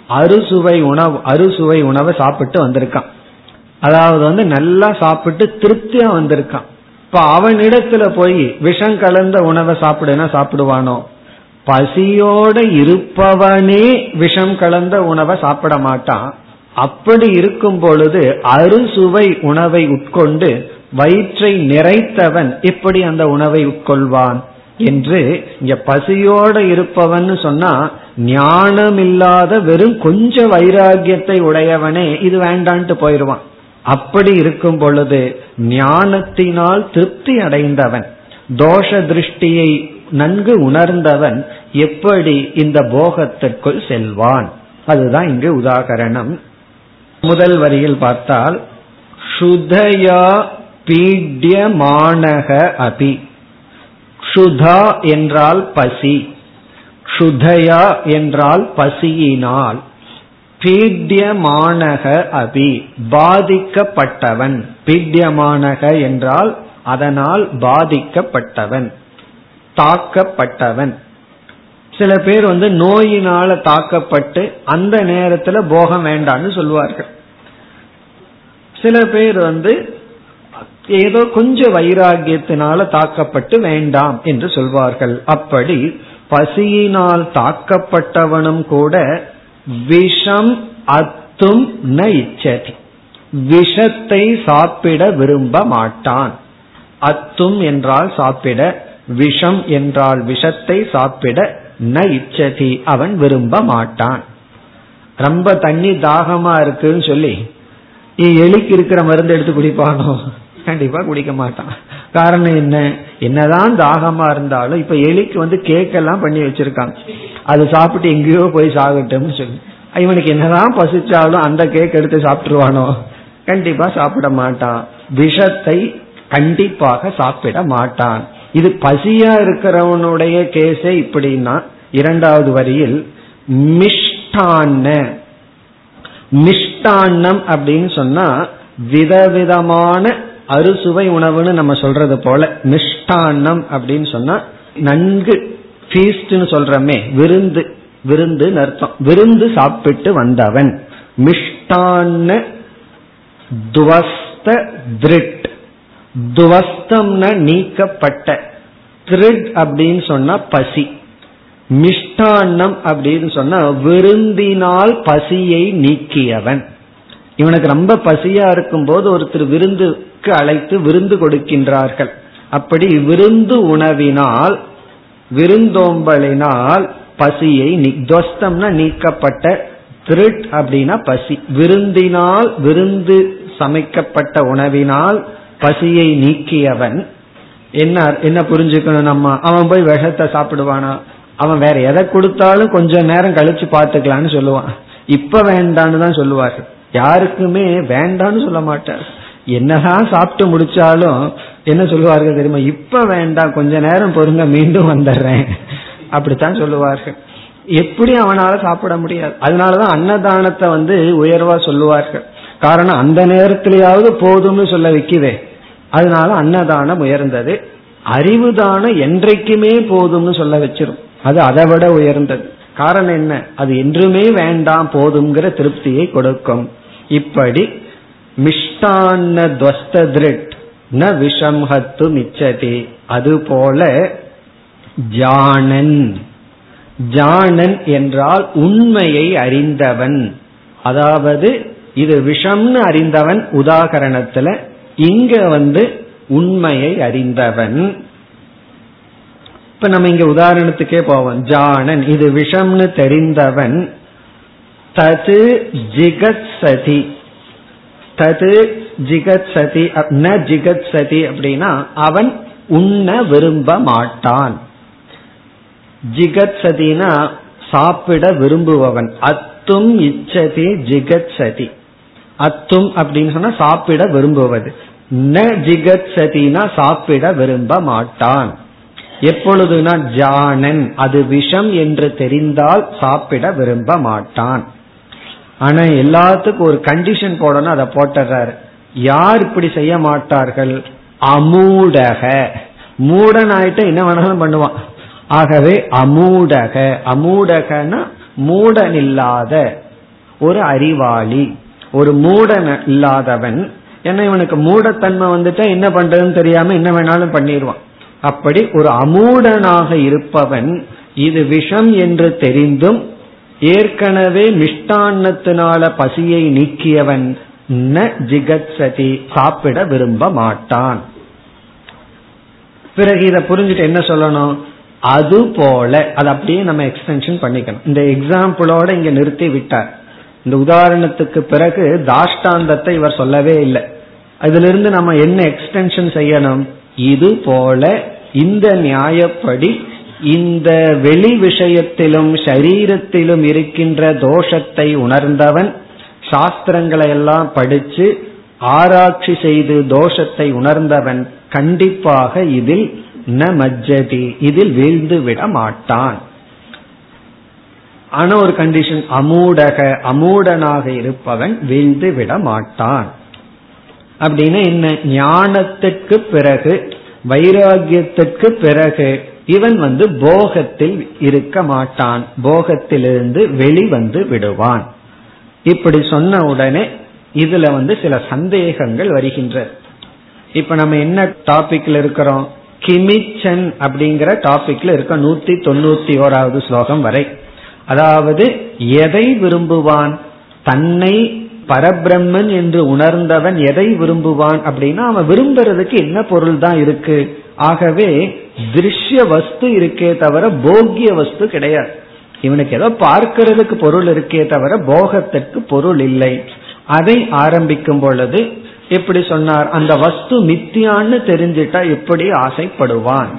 அறுசுவை உணவு அறுசுவை உணவை சாப்பிட்டு வந்திருக்கான். அதாவது வந்து நல்லா சாப்பிட்டு திருப்தியா வந்திருக்கான். இப்ப அவனிடத்துல போய் விஷம் கலந்த உணவை சாப்பிடுனா சாப்பிடுவானோ? பசியோட இருப்பவனே விஷம் கலந்த உணவை சாப்பிட மாட்டான். அப்படி இருக்கும் பொழுது அறுசுவை உணவை உட்கொண்டு வயிற்றை நிறைத்தவன் எப்படி அந்த உணவை உட்கொள்வான். என்று இங்க பசியோட இருப்பவன் சொன்னா ஞானம் இல்லாத வெறும் கொஞ்ச வைராகியத்தை உடையவனே இது வேண்டான்ட்டு போயிடுவான் அப்படி இருக்கும் பொழுது ஞானத்தினால் திருப்தி அடைந்தவன் தோஷ திருஷ்டியை நன்கு உணர்ந்தவன் எப்படி இந்த போகத்திற்குள் செல்வான்? அதுதான் இங்கு உதாகரணம். முதல் வரியில் பார்த்தால் சுதயா பீட்யமானக அபி. க்ஷுதா என்றால் பசி க்ஷுதயா என்றால் பசியினால் பீட்யமானக அபி பாதிக்கப்பட்டவன் பீட்யமானக என்றால் அதனால் பாதிக்கப்பட்டவன் தாக்கப்பட்டவன். சில பேர் வந்து நோயினால தாக்கப்பட்டு அந்த நேரத்துல போகம் வேண்டான்னு சொல்லுவார்கள். சில பேர் வந்து ஏதோ கொஞ்சம் வைராகியத்தினால தாக்கப்பட்டு வேண்டாம் என்று சொல்வார்கள். அப்படி பசியினால் தாக்கப்பட்டவனும் கூட விஷம் அத்தும் ந இச்சதி. விஷத்தை சாப்பிட விரும்ப மாட்டான். அத்தும் என்றால் சாப்பிட விஷம் என்றால் விஷத்தை சாப்பிட ந இச்சதி. அவன் விரும்ப மாட்டான். ரொம்ப தண்ணி தாகமா இருக்குன்னு சொல்லி எலிக்கு இருக்கிற மருந்து எடுத்து குடிப்பானோ? கண்டிப்பா குடிக்க மாட்டான். காரணம் என்ன? என்னதான் தாகமா இருந்தாலும் இப்ப எலிக்கு வந்து கேக் எல்லாம் பண்ணி வச்சிருக்காங்க. அது சாப்பிட்டு எங்கேயோ போய் சாகட்டும்னு சொல்லி. இவனுக்கு என்னதான் பசிச்சாலும் அந்த கேக் எடுத்து சாப்பிட்டுருவானோ? கண்டிப்பா சாப்பிட மாட்டான். விஷத்தை கண்டிப்பாக சாப்பிட மாட்டான். இது பசியா இருக்கிறவனுடைய கேஸே இப்படின்னா இரண்டாவது வரியில் மிஷ்டான்ன. மிஷ்டான்னம் அப்படின்னு சொன்னா விதவிதமான அறுசுவை உணவுன்னு நம்ம சொல்றது போல மிஷ்டான்னம் அப்படின்னு சொன்னா நன்கு ஃபீஸ்ட்னு சொல்றமே விருந்து விருந்து அர்த்தம். விருந்து சாப்பிட்டு வந்தவன். மிஷ்டான்ன துவஸ்த திருட். துவஸ்தம்னா நீக்கப்பட்ட. திருட் அப்படின்னு சொன்னா பசி. மிஷ்டான்னம் அப்படின்னு சொன்னா விருந்தினால் பசியை நீக்கியவன். இவனுக்கு ரொம்ப பசியா இருக்கும் போது ஒருத்தர் விருந்து அழைத்து விருந்து கொடுக்கின்றார்கள். அப்படி விருந்து உணவினால் விருந்தோம்பலினால் பசியை துவஸ்தம்னா நீக்கப்பட்ட திருட் அப்படின்னா பசி. விருந்தினால் விருந்து சமைக்கப்பட்ட உணவினால் பசியை நீக்கியவன் என்ன என்ன புரிஞ்சுக்கணும் நம்ம? அவன் போய் விஷத்தை சாப்பிடுவானா? அவன் வேற எதை கொடுத்தாலும் கொஞ்ச நேரம் கழிச்சு பாத்துக்கலான்னு சொல்லுவான். இப்ப வேண்டான்னு தான் சொல்லுவார்கள். யாருக்குமே வேண்டான்னு சொல்ல மாட்டார். என்னதான் சாப்பிட்டு முடிச்சாலும் என்ன சொல்லுவார்கள் தெரியுமா? இப்ப வேண்டாம் கொஞ்ச நேரம் பொறுங்க மீண்டும் வந்துடுறேன். அப்படித்தான் சொல்லுவார்கள். எப்படி அவனால சாப்பிட முடியாது? அதனாலதான் அன்னதானத்தை வந்து உயர்வா சொல்லுவார்கள். காரணம் அந்த நேரத்திலேயாவது போதும்னு சொல்ல வைக்குதே அதனால அன்னதானம் உயர்ந்தது. அறிவு தானம் என்றைக்குமே போதும்னு சொல்ல வச்சிரும். அது அதை விட உயர்ந்தது. காரணம் என்ன? அது என்றுமே வேண்டாம் போதுங்கிற திருப்தியை கொடுக்கும். இப்படி மிஷ்டான்ன திருட் ந விஷம்ஹத்து மிச்சதி. அதுபோல ஜானன். ஜானன் என்றால் உண்மையை அறிந்தவன். அதாவது இது விஷம்னு அறிந்தவன் உதாகரணத்துல இங்க வந்து உண்மையை அறிந்தவன். இப்ப நம்ம இங்க உதாரணத்துக்கே போவோம். ஜானன் இது விஷம்னு தெரிந்தவன். தது ஜிகத் சதி தது ஜிகத் சதி ந ஜிகத் சதி அப்படின்னா அவன் உண்ண விரும்ப மாட்டான். ஜிகத் சதினா சாப்பிட விரும்புபவன். அத்தும் இச்சதி ஜிகத் சதி அத்தும் அப்படின்னு சொன்னா சாப்பிட விரும்புவது. ந ஜிகத் சதினா சாப்பிட விரும்ப மாட்டான். எப்பொழுதுனா ஜானன் அது விஷம் என்று தெரிந்தால் சாப்பிட விரும்ப மாட்டான். ஆனா எல்லாத்துக்கும் ஒரு கண்டிஷன் போடணும் அதை போட்டுறாரு. யார் இப்படி செய்ய மாட்டார்கள்? அமூடக. மூடன் ஆயிட்ட என்ன வேணாலும் பண்ணுவான். ஆகவே அமூடக. அமூடகன்னா மூடன் இல்லாத ஒரு அறிவாளி. ஒரு மூடன் இல்லாதவன். ஏன்னா இவனுக்கு மூடத்தன்மை வந்துட்டா என்ன பண்றதுன்னு தெரியாம என்ன வேணாலும் பண்ணிடுவான். அப்படி ஒரு அமூடனாக இருப்பவன் இது விஷம் என்று தெரிந்தும் ஏற்கனவே மிஷ்டான்னத்தினால பசியை நீக்கியவன் ந ஜிகத்சதி சாப்பிட விரும்ப மாட்டான். பிறகு இதை புரிஞ்சுட்டு என்ன சொல்லணும்? அது போல அது அப்படியே நம்ம எக்ஸ்டென்ஷன் பண்ணிக்கணும். இந்த எக்ஸாம்பிளோட இங்க நிறுத்தி விட்டார். இந்த உதாரணத்துக்கு பிறகு தாஷ்டாந்தத்தை இவர் சொல்லவே இல்லை. அதுல இருந்து நம்ம என்ன எக்ஸ்டென்ஷன் செய்யணும்? இது போல இந்த நியாயப்படி இந்த வெளி விஷயத்திலும் சரீரத்திலும் இருக்கின்ற தோஷத்தை உணர்ந்தவன் சாஸ்திரங்களை எல்லாம் படிச்சு ஆராய்ச்சி செய்து தோஷத்தை உணர்ந்தவன் கண்டிப்பாக இதில் ந மஜ்ஜதி இதில் வீழ்ந்து விட மாட்டான். ஆனா ஒரு கண்டிஷன் அமூடக அமூடனாக இருப்பவன் வீழ்ந்து விட மாட்டான். அப்படின்னு என்ன? ஞானத்துக்கு பிறகு வைராகியத்துக்கு பிறகு இவன் வந்து போகத்தில் இருக்க மாட்டான். போகத்திலிருந்து வெளிவந்து விடுவான். இப்படி சொன்ன உடனே இதுல வந்து சில சந்தேகங்கள் வருகின்ற. இப்ப நம்ம என்ன டாபிக்ல இருக்கிறோம்? கிமிச்சன் அப்படிங்கிற டாபிக்ல இருக்க நூத்தி தொண்ணூத்தி ஓராவது ஸ்லோகம் வரை. அதாவது எதை விரும்புவான்? தன்னை பரபிரம்மன் என்று உணர்ந்தவன் எதை விரும்புவான்? அப்படின்னா அவன் விரும்புறதுக்கு என்ன பொருள் தான் இருக்கு? ஆகவே திருஷ்ய வஸ்து இருக்கே தவிர போக்கிய வஸ்து கிடையாது. இவனுக்கு ஏதோ பார்க்கிறதுக்கு பொருள் இருக்கே தவிர போகத்திற்கு பொருள் இல்லை. அதை ஆரம்பிக்கும் பொழுது எப்படி சொன்னார்? அந்த வஸ்து மித்தியான்னு தெரிஞ்சிட்டா எப்படி ஆசைப்படுவான்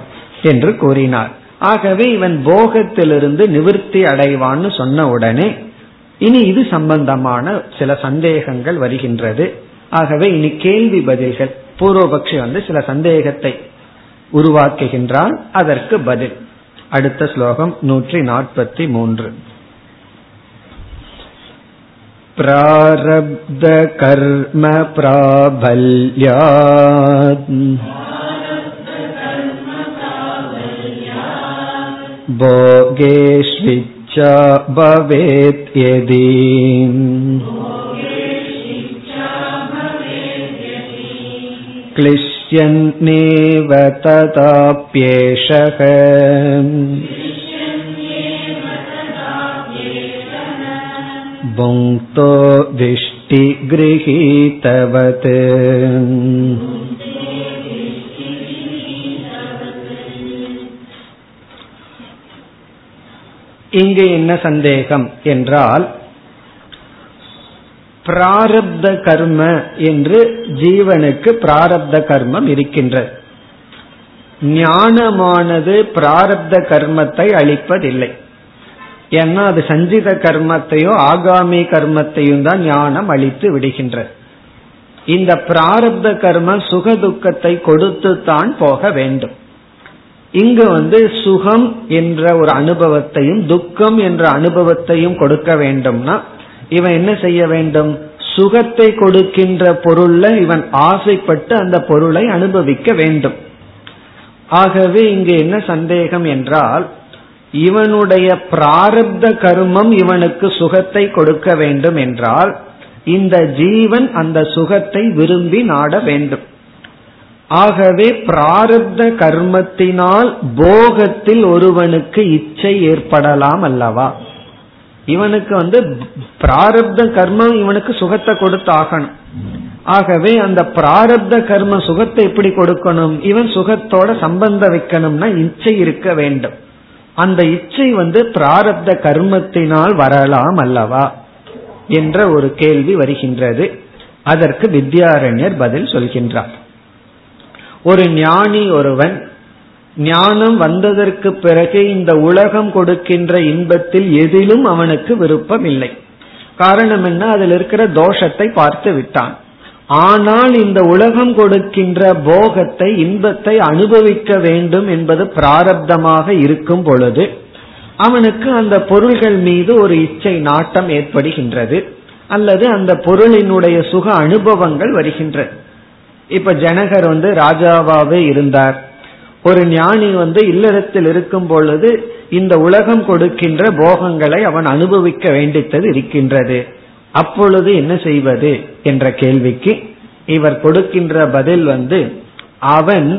என்று கூறினார். ஆகவே இவன் போகத்திலிருந்து நிவிருத்தி அடைவான்னு சொன்ன உடனே இனி இது சம்பந்தமான சில சந்தேகங்கள் வருகின்றது. ஆகவே இனி கேள்வி பதில்கள் பூர்வபக்ஷி வந்து சில சந்தேகத்தை உருவாக்குகின்றான் அதற்கு பதில் அடுத்த ஸ்லோகம் நூற்றி நாற்பத்தி மூன்று प्रारब्ध कर्म प्राबल्यात् भोगेष्विच्छा भवेत् यदि क्लिश्यन्नेव तथाप्येषः भुङ्क्तो दिष्टिगृहीतवत् இங்கு என்ன சந்தேகம் என்றால் பிராரப்த கர்ம என்று ஜீவனுக்கு பிராரப்த கர்மம் இருக்கின்றது ஞானமானது பிராரப்த கர்மத்தை அளிப்பதில்லை. ஏன்னா அது சஞ்சித கர்மத்தையோ ஆகாமி கர்மத்தையும் தான் ஞானம் அளித்து விடுகின்றது இந்த பிராரப்த கர்மம் சுக துக்கத்தை கொடுத்து தான் போக வேண்டும். இங்கு வந்து சுகம் என்ற ஒரு அனுபவத்தையும் துக்கம் என்ற அனுபவத்தையும் கொடுக்க வேண்டும்னா இவன் என்ன செய்ய வேண்டும்? சுகத்தை கொடுக்கின்ற பொருள்ல இவன் ஆசைப்பட்டு அந்த பொருளை அனுபவிக்க வேண்டும். ஆகவே இங்கு என்ன சந்தேகம் என்றால் இவனுடைய பிராரப்த கர்மம் இவனுக்கு சுகத்தை கொடுக்க வேண்டும் என்றால் இந்த ஜீவன் அந்த சுகத்தை விரும்பி நாட வேண்டும். ஆகவே பிராரப்த கர்மத்தினால் போகத்தில் ஒருவனுக்கு இச்சை ஏற்படலாம் அல்லவா? இவனுக்கு வந்து பிராரப்த கர்மம் இவனுக்கு சுகத்தை கொடுத்து ஆகணும் ஆகவே அந்த பிராரப்த கர்ம சுகத்தை எப்படி கொடுக்கணும்? இவன் சுகத்தோட சம்பந்தம் வைக்கணும்னா இச்சை இருக்க வேண்டும். அந்த இச்சை வந்து பிராரப்த கர்மத்தினால் வரலாம் அல்லவா? என்ற ஒரு கேள்வி வருகின்றது. அதற்கு வித்யாரண்யர் பதில் சொல்கின்றார். ஒரு ஞானி ஒருவன் ஞானம் வந்ததற்கு பிறகு இந்த உலகம் கொடுக்கின்ற இன்பத்தில் எதிலும் அவனுக்கு விருப்பம் இல்லை காரணம் என்ன? அதில் இருக்கிற தோஷத்தை பார்த்து விட்டான். ஆனால் இந்த உலகம் கொடுக்கின்ற போகத்தை இன்பத்தை அனுபவிக்க வேண்டும் என்பது பிராரப்தமாக இருக்கும் பொழுது அவனுக்கு அந்த பொருள்கள் மீது ஒரு இச்சை நாட்டம் ஏற்படுகின்றது. அல்லது அந்த பொருளினுடைய சுக அனுபவங்கள் வருகின்றது இப்ப ஜனகர் வந்து ராஜாவாவே இருந்தார். ஒரு ஞானி வந்து இல்லறத்தில் இருக்கும் பொழுது இந்த உலகம் கொடுக்கின்ற போகங்களை அவன் அனுபவிக்க வேண்டித்தது இருக்கின்றது. அப்பொழுது என்ன செய்வது என்ற கேள்விக்கு இவர் கொடுக்கின்ற பதில் வந்து அவன்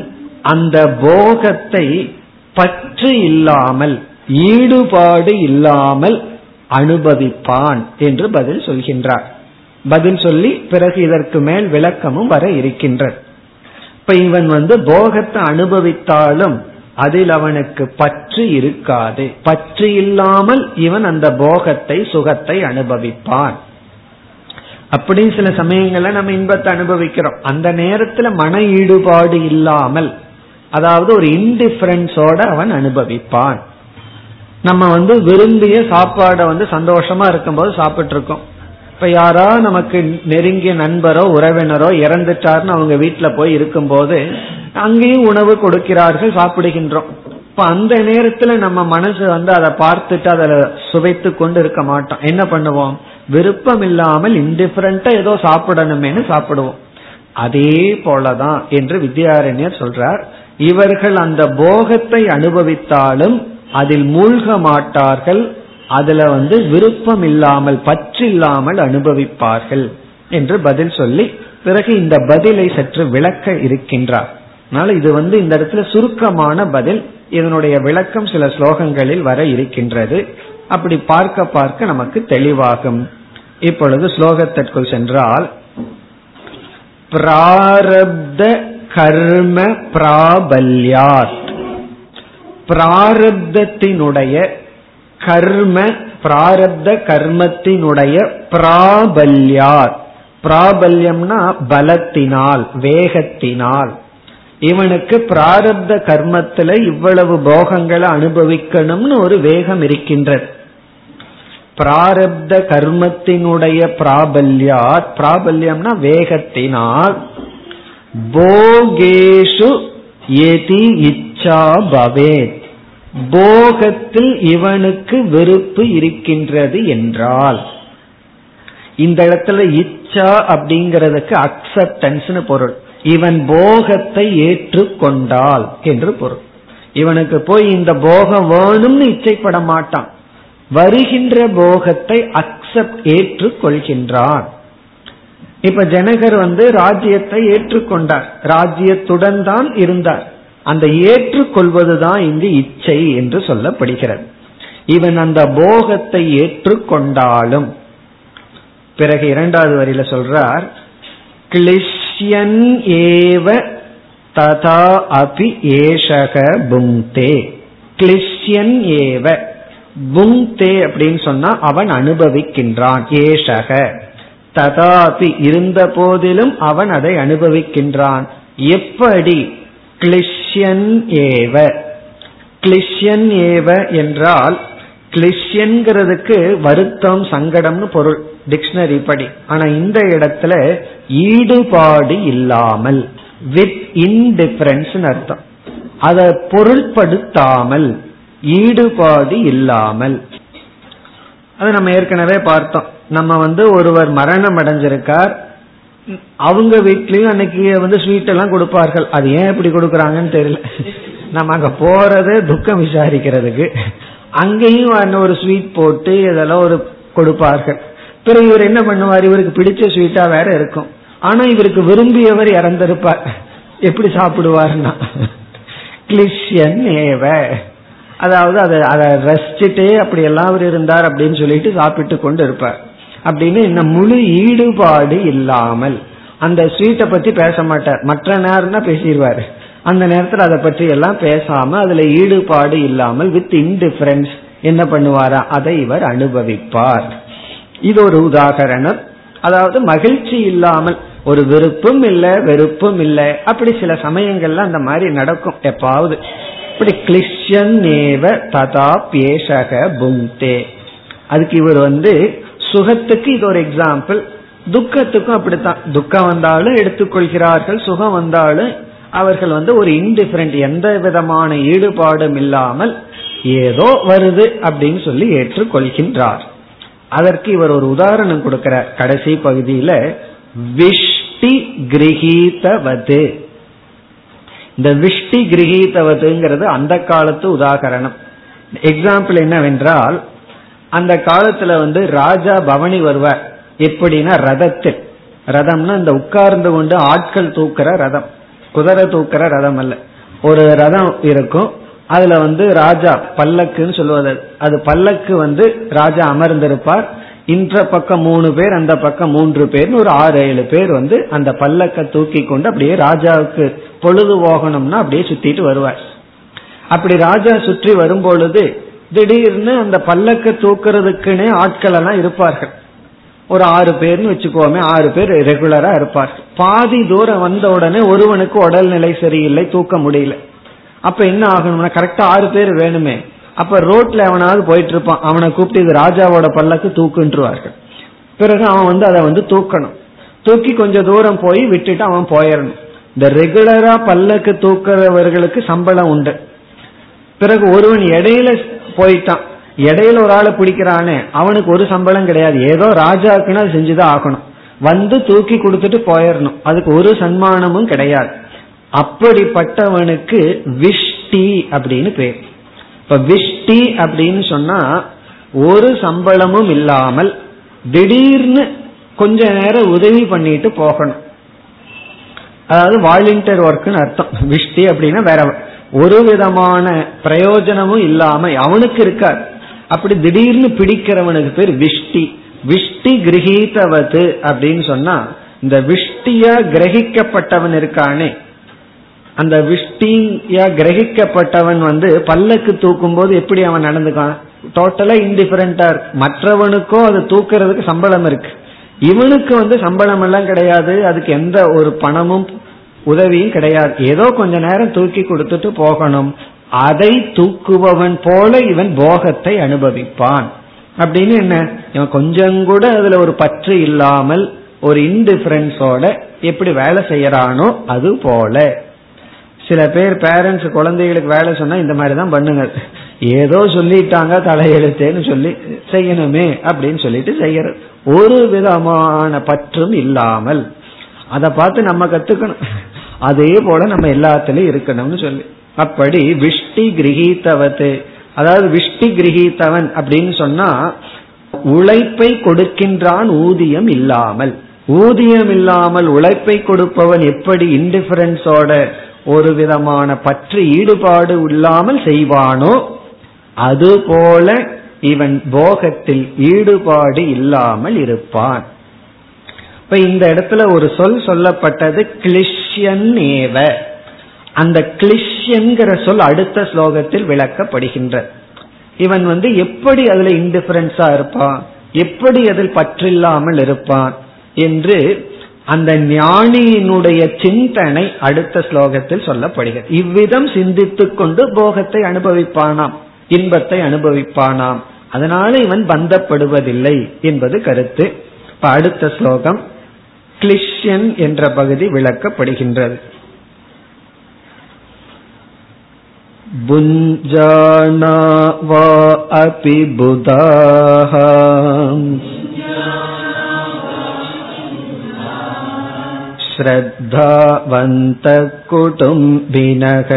அந்த போகத்தை பற்று இல்லாமல் ஈடுபாடு இல்லாமல் அனுபவிப்பான் என்று பதில் சொல்கின்றார். பதில் சொல்லி பிறகு இதற்கு மேல் விளக்கமும் வர இருக்கின்றது. இப்ப இவன் வந்து போகத்தை அனுபவித்தாலும் அதில் அவனுக்கு பற்று இருக்காது. பற்று இல்லாமல் இவன் அந்த போகத்தை சுகத்தை அனுபவிப்பான். அப்படி சில சமயங்கள்ல நம்ம இன்பத்தை அனுபவிக்கிறோம். அந்த நேரத்துல மன ஈடுபாடு இல்லாமல் அதாவது ஒரு இன்டிஃபரன்ஸோட அவன் அனுபவிப்பான். நம்ம வந்து விரும்பிய சாப்பாடை வந்து சந்தோஷமா இருக்கும்போது சாப்பிட்டு இருக்கோம் இப்ப யாரா நமக்கு நெருங்கிய நண்பரோ உறவினரோ இறந்துட்டார்னு அவங்க வீட்டுல போய் இருக்கும்போது அங்கேயும் உணவு கொடுக்கிறார்கள் சாப்பிடுகின்றோம். இப்ப அந்த நேரத்துல நம்ம மனசு வந்து அதை பார்த்துட்டு அதை சுவைத்து கொண்டு இருக்க மாட்டோம். என்ன பண்ணுவோம்? விருப்பம் இல்லாமல் இன்டிஃபரண்டா ஏதோ சாப்பிடணுமேனு சாப்பிடுவோம். அதே போலதான் என்று வித்யாரண்யர் சொல்றார். இவர்கள் அந்த போகத்தை அனுபவித்தாலும் அதில் மூழ்க மாட்டார்கள். அதுல வந்து விருப்பம் இல்லாமல் பற்றில்லாமல் அனுபவிப்பார்கள் என்று பதில் சொல்லி பிறகு இந்த பதிலை சற்று விளக்க இருக்கின்றார். அதனால இது வந்து இந்த இடத்துல சுருக்கமான பதில் இதனுடைய விளக்கம் சில ஸ்லோகங்களில் வர இருக்கின்றது. அப்படி பார்க்க பார்க்க நமக்கு தெளிவாகும். இப்பொழுது ஸ்லோகத்திற்குள் சென்றால் பிராரப்த கர்ம பிராபல்யாத். பிராரப்தத்தினுடைய கர்ம பிராரப்த கர்மத்தினுடைய பிராபல்யார் பிராபல்யம்னா பலத்தினால் வேகத்தினால். இவனுக்கு பிராரப்த கர்மத்துல இவ்வளவு போகங்களை அனுபவிக்கணும்னு ஒரு வேகம் இருக்கின்றது. பிராரப்த கர்மத்தினுடைய பிராபல்யார் பிராபல்யம்னா வேகத்தினால். போகேஷு எதி இச்சா பவேத். போகத்தில் இவனுக்கு வெறுப்பு இருக்கின்றது என்றால் இந்த இடத்துல இச்சா அப்படிங்கிறதுக்கு அக்செப்டன்ஸ் பொருள். இவன் போகத்தை ஏற்றுக்கொண்டால் என்று பொருள். இவனுக்கு போய் இந்த போகம் வேணும்னு இச்சைப்பட மாட்டான். வருகின்ற போகத்தை அக்செப்ட் ஏற்றுக்கொள்கின்றான். இப்ப ஜனகர் வந்து ராஜ்யத்தை ஏற்றுக்கொண்டார். ராஜ்யத்துடன் தான் இருந்தார். அந்த ஏற்றுக்கொள்வதுதான் இங்கு இச்சை என்று சொல்லப்படுகிறது. இவன் அந்த போகத்தை ஏற்றுக்கொண்டாலும் பிறகு இரண்டாவது வரியில சொல்றார் கிளிஷ்யன் ஏவ ததா அபி ஏஷக புங்தே கிளிஷ்யன் ஏவ புங்தே அப்படின்னு சொன்னா அவன் அனுபவிக்கின்றான் ஏஷக. ததாபி இருந்த போதிலும் அவன் அதை அனுபவிக்கின்றான். எப்படி? கிளிஷ் கிளிஷ்யன் ஏவ. கிளிஷ்யன் ஏவ என்றால் கிளிஷ்யன்கிறதுக்கு வருத்தம் சங்கடம்னு பொருள் டிக்ஷனரி படி. ஆனா இந்த இடத்துல ஈடுபாடு இல்லாமல் வித் இன்டிஃபரன்ஸ் அர்த்தம். அதை பொருள்படுத்தாமல் ஈடுபாடு இல்லாமல். அது நம்ம ஏற்கனவே பார்த்தோம். நம்ம வந்து ஒருவர் மரணம் அடைஞ்சிருக்கார். அவங்க வீட்லயும் அன்னைக்கு வந்து ஸ்வீட் எல்லாம் கொடுப்பார்கள். அது ஏன் இப்படி கொடுக்கறாங்கன்னு தெரியல. நம்ம அங்க போறது துக்கம் விசாரிக்கிறதுக்கு அங்கேயும் ஒரு ஸ்வீட் போட்டு இதெல்லாம் ஒரு கொடுப்பார்கள். பிறகு இவர் என்ன பண்ணுவார்? இவருக்கு பிடிச்ச ஸ்வீட்டா வேற இருக்கும். ஆனா இவருக்கு விரும்பியவர் இறந்திருப்பார். எப்படி சாப்பிடுவார்னா கிளிஷியன் ஏவ. அதாவது அதை அதை ரசிச்சுட்டே அப்படி எல்லாம் அவர் இருந்தார் அப்படின்னு சொல்லிட்டு சாப்பிட்டு கொண்டு இருப்பார் அப்படின்னு இந்த முழு ஈடுபாடு இல்லாமல் அந்த ஸ்வீட்டை பத்தி பேச மாட்டார். மற்ற நேரம் தான் பேசிடுவாரு அந்த நேரத்தில் அதை பற்றி எல்லாம் பேசாம அதுல ஈடுபாடு இல்லாமல் வித் இன்டிஃபரன்ஸ் என்ன பண்ணுவாரா? அதை இவர் அனுபவிப்பார். இது ஒரு உதாகரணம். அதாவது மகிழ்ச்சி இல்லாமல் ஒரு விருப்பம் இல்லை வெறுப்பும் இல்லை அப்படி சில சமயங்கள்ல அந்த மாதிரி நடக்கும். எப்பாவது. இப்படி கிளிஷன் ஏவ ததா பேஷக புங்தே அதுக்கு இவர் வந்து சுகத்துக்கு இது ஒரு எக்ஸாம்பிள் துக்கத்துக்கும் அப்படித்தான். துக்கம் வந்தாலும் எடுத்துக்கொள்கிறார்கள் சுகம் வந்தாலும் அவர்கள் வந்து ஒரு இன்டிஃபரண்ட் எந்த விதமான ஈடுபாடும் இல்லாமல் ஏதோ வருது அப்படின்னு சொல்லி ஏற்றுக்கொள்கின்றார். அதற்கு இவர் ஒரு உதாரணம் கொடுக்கிறார். கடைசி பகுதியில விஷ்டி கிரகீதவது. இந்த விஷ்டி கிரகீதவதுங்கிறது அந்த காலத்து உதாகரணம். எக்ஸாம்பிள் என்னவென்றால் அந்த காலத்துல வந்து ராஜா பவனி வருவார். எப்படின்னா ரதத்தில். ரதம்னா இந்த உட்கார்ந்து கொண்டு ஆட்கள் தூக்குற ரதம். குதிரை தூக்குற ரதம் அல்ல. ஒரு ரதம் இருக்கும். அதுல வந்து ராஜா பல்லக்குன்னு சொல்லுவது அது பல்லக்கு வந்து ராஜா அமர்ந்திருப்பார். இன்ற பக்கம் மூணு பேர் அந்த பக்கம் மூன்று பேர்னு ஒரு ஆறு ஏழு பேர் வந்து அந்த பல்லக்க தூக்கி கொண்டு அப்படியே ராஜாவுக்கு பொழுது போகணும்னா அப்படியே சுத்திட்டு வருவார். அப்படி ராஜா சுற்றி வரும் பொழுது திடீர்னு அந்த பல்லக்க தூக்குறதுக்குன்னே ஆட்கள் எல்லாம் இருப்பார்கள். ஒரு ஆறு பேர்னு வச்சுக்கோமே ஆறு பேர் ரெகுலரா இருப்பார்கள். பாதி தூரம் வந்த உடனே ஒருவனுக்கு உடல்நிலை சரியில்லை தூக்க முடியல. அப்ப என்ன ஆகணும்னா கரெக்டா ஆறு பேர் வேணுமே. அப்ப ரோட்ல அவனாவது போயிட்டு இருப்பான் அவனை கூப்பிட்டு இது ராஜாவோட பல்லக்கு தூக்குன்றுவார்கள். பிறகு அவன் வந்து அதை வந்து தூக்கணும். தூக்கி கொஞ்சம் தூரம் போய் விட்டுட்டு அவன் போயிடணும். இந்த ரெகுலரா பல்லக்கு தூக்குறவர்களுக்கு சம்பளம் உண்டு. பிறகு ஒருவன் இடையில போயிட்டான். இடையில ஒரு ஆளை பிடிக்கிறானே அவனுக்கு ஒரு சம்பளம் கிடையாது. ஏதோ ராஜாக்குன்னா செஞ்சுதான் ஆகணும். வந்து தூக்கி கொடுத்துட்டு போயிடணும். அதுக்கு ஒரு சன்மானமும் கிடையாது. அப்படிப்பட்டவனுக்கு விஷ்டி அப்படின்னு பேர். இப்ப விஷ்டி அப்படின்னு சொன்னா ஒரு சம்பளமும் இல்லாமல் திடீர்னு கொஞ்ச நேரம் உதவி பண்ணிட்டு போகணும். அதாவது வாலண்டியர் ஒர்க்னு அர்த்தம். விஷ்டி அப்படின்னா வேற ஒரு விதமான பிரயோஜனமும் இல்லாம அவனுக்கு இருக்கார். அப்படி திடீர்னு பிடிக்கிறவனுக்கு பேர் விஷ்டி. விஷ்டி கிரகித்தவது அப்படின்னு சொன்னா இந்த விஷ்டியா கிரகிக்கப்பட்டவன் இருக்கானே. அந்த விஷ்டியா கிரகிக்கப்பட்டவன் வந்து பல்லக்கு தூக்கும் போது எப்படி அவன் நடந்துக்கான்? டோட்டலா இன்டிஃபரண்டா இருக்கு. மற்றவனுக்கோ அது தூக்குறதுக்கு சம்பளம் இருக்கு. இவனுக்கு வந்து சம்பளம் எல்லாம் கிடையாது. அதுக்கு எந்த ஒரு பணமும் உதவியும் கிடையாது. ஏதோ கொஞ்ச நேரம் தூக்கி கொடுத்துட்டு போகணும். அதை தூக்குபவன் போல இவன் போகத்தை அனுபவிப்பான். அப்படின்னு என்ன? இவன் கொஞ்சம் கூட அதுல ஒரு பற்று இல்லாமல் ஒரு இன்டிஃபரன்ஸோட எப்படி வேலை செய்யறானோ அது போல. சில பேர் பேரண்ட்ஸ் குழந்தைகளுக்கு வேலை சொன்னா இந்த மாதிரி தான் பண்ணுங்க. ஏதோ சொல்லிட்டாங்க தலையெழுத்தேன்னு சொல்லி செய்யணுமே அப்படின்னு சொல்லிட்டு செய்யறது. ஒரு விதமான பற்றும் இல்லாமல். அதை பார்த்து நம்ம கத்துக்கணும். அதே போல நம்ம எல்லாத்திலையும் இருக்கணும்னு சொல்லி. அப்படி விஷ்டி கிரகித்தவது அதாவது விஷ்டி கிரகித்தவன் அப்படின்னு சொன்னா உழைப்பை கொடுக்கின்றான் ஊதியம் இல்லாமல். ஊதியம் இல்லாமல் உழைப்பை கொடுப்பவன் எப்படி இன்டிஃபரன்ஸோட ஒரு விதமான பற்று ஈடுபாடு இல்லாமல் செய்வானோ அதுபோல இவன் போகத்தில் ஈடுபாடு இல்லாமல் இருப்பான். இப்ப இந்த இடத்துல ஒரு சொல் சொல்லப்பட்டது கிளிஷ். ஏவ அந்த கிளிஷ்யன்கிற சொல் அடுத்த ஸ்லோகத்தில் விளக்கப்படுகின்ற. இவன் வந்து எப்படி அதுல இன்டிஃபரன்ஸா இருப்பான்? எப்படி அதில் பற்றில்லாமல் இருப்பான்? என்று அந்த ஞானியினுடைய சிந்தனை அடுத்த ஸ்லோகத்தில் சொல்லப்படுகிறது. இவ்விதம் சிந்தித்துக் கொண்டு போகத்தை அனுபவிப்பானாம் இன்பத்தை அனுபவிப்பானாம். அதனால இவன் பந்தப்படுவதில்லை என்பது கருத்து. இப்ப அடுத்த ஸ்லோகம். கிளிஷ்யன் என்ற பகுதி விளக்கப்படுகின்றது भुञ्जाना वा अपि बुधाः श्रद्धावन्तः कुटुम्बिनः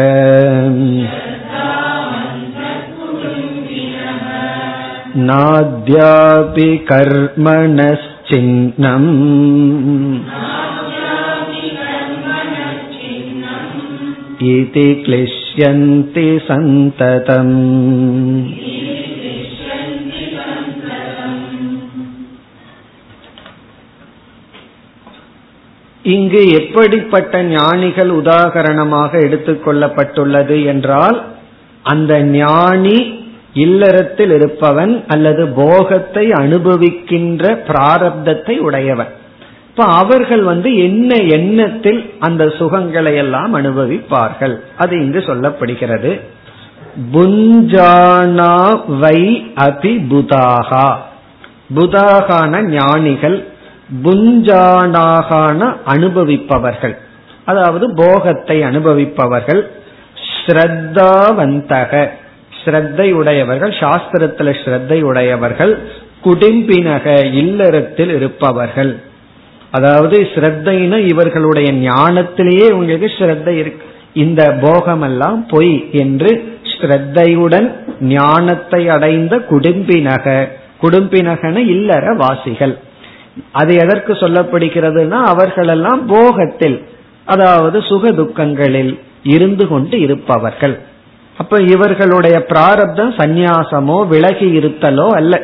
नाद्यापि कर्मणश्चिह्नम् इति क्लिश्यन्ति सन्ततम् இங்கு எப்படிப்பட்ட ஞானிகள் உதாகரணமாக எடுத்துக்கொள்ளப்பட்டுள்ளது என்றால் அந்த ஞானி இல்லறத்தில் இருப்பவன் அல்லது போகத்தை அனுபவிக்கின்ற பிராரப்தத்தை உடையவன். இப்ப அவர்கள் வந்து என்ன எண்ணத்தில் அந்த சுகங்களை எல்லாம் அனுபவிப்பார்கள்? அது இங்கு சொல்லப்படுகிறது. புஞ்சானா வை அபி புதாகா. புதாகான ஞானிகள் புஞ்சானாகான அனுபவிப்பவர்கள். அதாவது போகத்தை அனுபவிப்பவர்கள். ஸ்ரத்தாவந்தக. ஸ்ரத்தை உடையவர்கள் சாஸ்திரத்துல ஸ்ரத்தை உடையவர்கள் குடிம்பினக இல்லறத்தில் இருப்பவர்கள். அதாவது ஸ்ரத்தைனா இவர்களுடைய ஞானத்திலேயே உங்களுக்கு ஸ்ரத்தை இருக்கு. இந்த போகமெல்லாம் பொய் என்று ஸ்ரத்தையுடன் ஞானத்தை அடைந்த குடும்பினக. குடும்பினகன இல்லற வாசிகள் அது எதற்கு சொல்லப்படுகிறதுனா அவர்களெல்லாம் போகத்தில் அதாவது சுக துக்கங்களில் இருந்து கொண்டு இருப்பவர்கள். அப்ப இவர்களுடைய பிராரப்தம் சந்நியாசமோ விலகி இருத்தலோ அல்ல.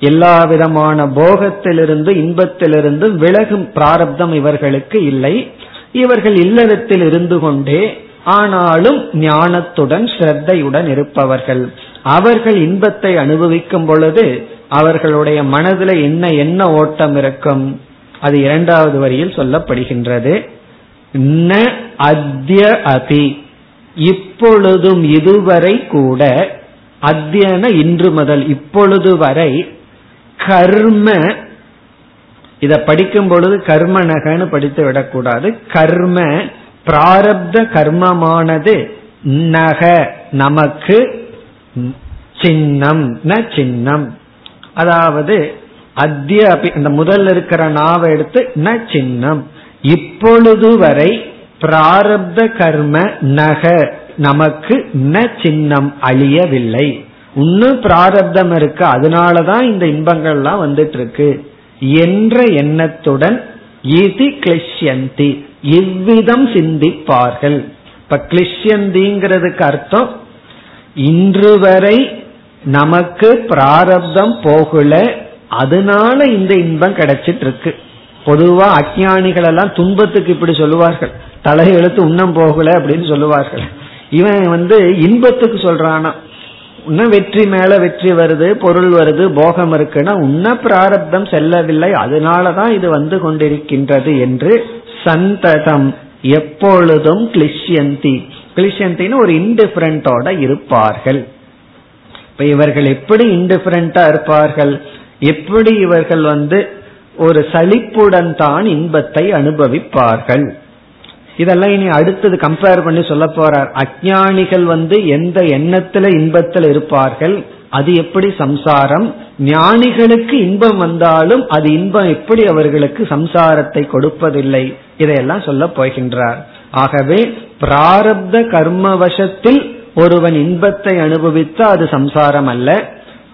எல்லா விதமான போகத்திலிருந்து இன்பத்திலிருந்து விலகும் பிராரப்தம் இவர்களுக்கு இல்லை. இவர்கள் இல்லறத்தில் இருந்து கொண்டே ஆனாலும் ஞானத்துடன் ஸ்ரத்தையுடன் இருப்பவர்கள். அவர்கள் இன்பத்தை அனுபவிக்கும் பொழுது அவர்களுடைய மனதில் என்ன என்ன ஓட்டம் இருக்கும்? அது இரண்டாவது வரியில் சொல்லப்படுகின்றது. ந அத்ய அபி. இப்பொழுதும் இதுவரை கூட அத்தியன இன்று முதல் இப்பொழுது வரை கர்ம இத படிக்கும் பொழுது கர்ம நகன்னு படித்து விடக்கூடாது. கர்ம பிராரப்த கர்மமானது நக நமக்கு சின்னம் ந சின்னம். அதாவது அத்திய அந்த முதல்ல இருக்கிற நாவை எடுத்து ந சின்னம். இப்பொழுது வரை பிராரப்த கர்ம நக. நமக்கு ந சின்னம் அழியவில்லை. இன்னும் பிராரப்தம் இருக்கு. அதனாலதான் இந்த இன்பங்கள்லாம் வந்துட்டு இருக்கு என்ற எண்ணத்துடன் இது கிளிஷ்யந்தி. இவ்விதம் சிந்திப்பார்கள். இப்ப கிளிஷ்யந்திங்கிறதுக்கு அர்த்தம் இன்று வரை நமக்கு பிராரப்தம் போகல. அதனால இந்த இன்பம் கிடைச்சிட்டு இருக்கு பொதுவா அஜானிகள் எல்லாம் துன்பத்துக்கு இப்படி சொல்லுவார்கள். தலை எழுத்து உண்ணம் போகல அப்படின்னு சொல்லுவார்கள். இவன் வந்து இன்பத்துக்கு சொல்றானா உன்ன வெற்றி மேல வெற்றி வருது பொருள் வருது போகம் இருக்குன்னா உன்ன பிராரப்தம் செல்லவில்லை அதனாலதான் இது வந்து கொண்டிருக்கின்றது என்று சந்ததம் எப்பொழுதும் கிளிஷ்யந்தி. கிளிஷ்யந்தின்னு ஒரு இன்டிஃபரண்டோட இருப்பார்கள். இப்ப இவர்கள் எப்படி இன்டிஃபரண்டா இருப்பார்கள்? எப்படி இவர்கள் வந்து ஒரு சலிப்புடன் தான் இன்பத்தை அனுபவிப்பார்கள்? இதெல்லாம் இனி அடுத்தது கம்பேர் பண்ணி சொல்ல போறார். அஜானிகள் வந்து எந்த எண்ணத்துல இன்பத்தில் இருப்பார்கள்? அது எப்படி சம்சாரம்? ஞானிகளுக்கு இன்பம் வந்தாலும் அது இன்பம் எப்படி அவர்களுக்கு சம்சாரத்தை கொடுப்பதில்லை? இதையெல்லாம் சொல்ல போகின்றார். ஆகவே பிராரப்த கர்மவசத்தில் ஒருவன் இன்பத்தை அனுபவித்தா அது சம்சாரம் அல்ல.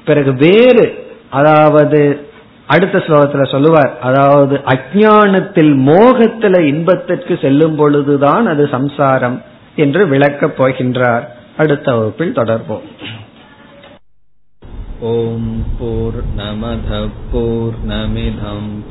பிறகு வேறு அதாவது அடுத்த ஸ்லோகத்துல சொல்லுவார் அதாவது அஜானத்தில் மோகத்துல இன்பத்திற்கு செல்லும் பொழுதுதான் அது சம்சாரம் என்று விளக்கப் போகின்றார். அடுத்த வகுப்பில் தொடர்போம் ஓம் போர் நமத போர் நமிதம்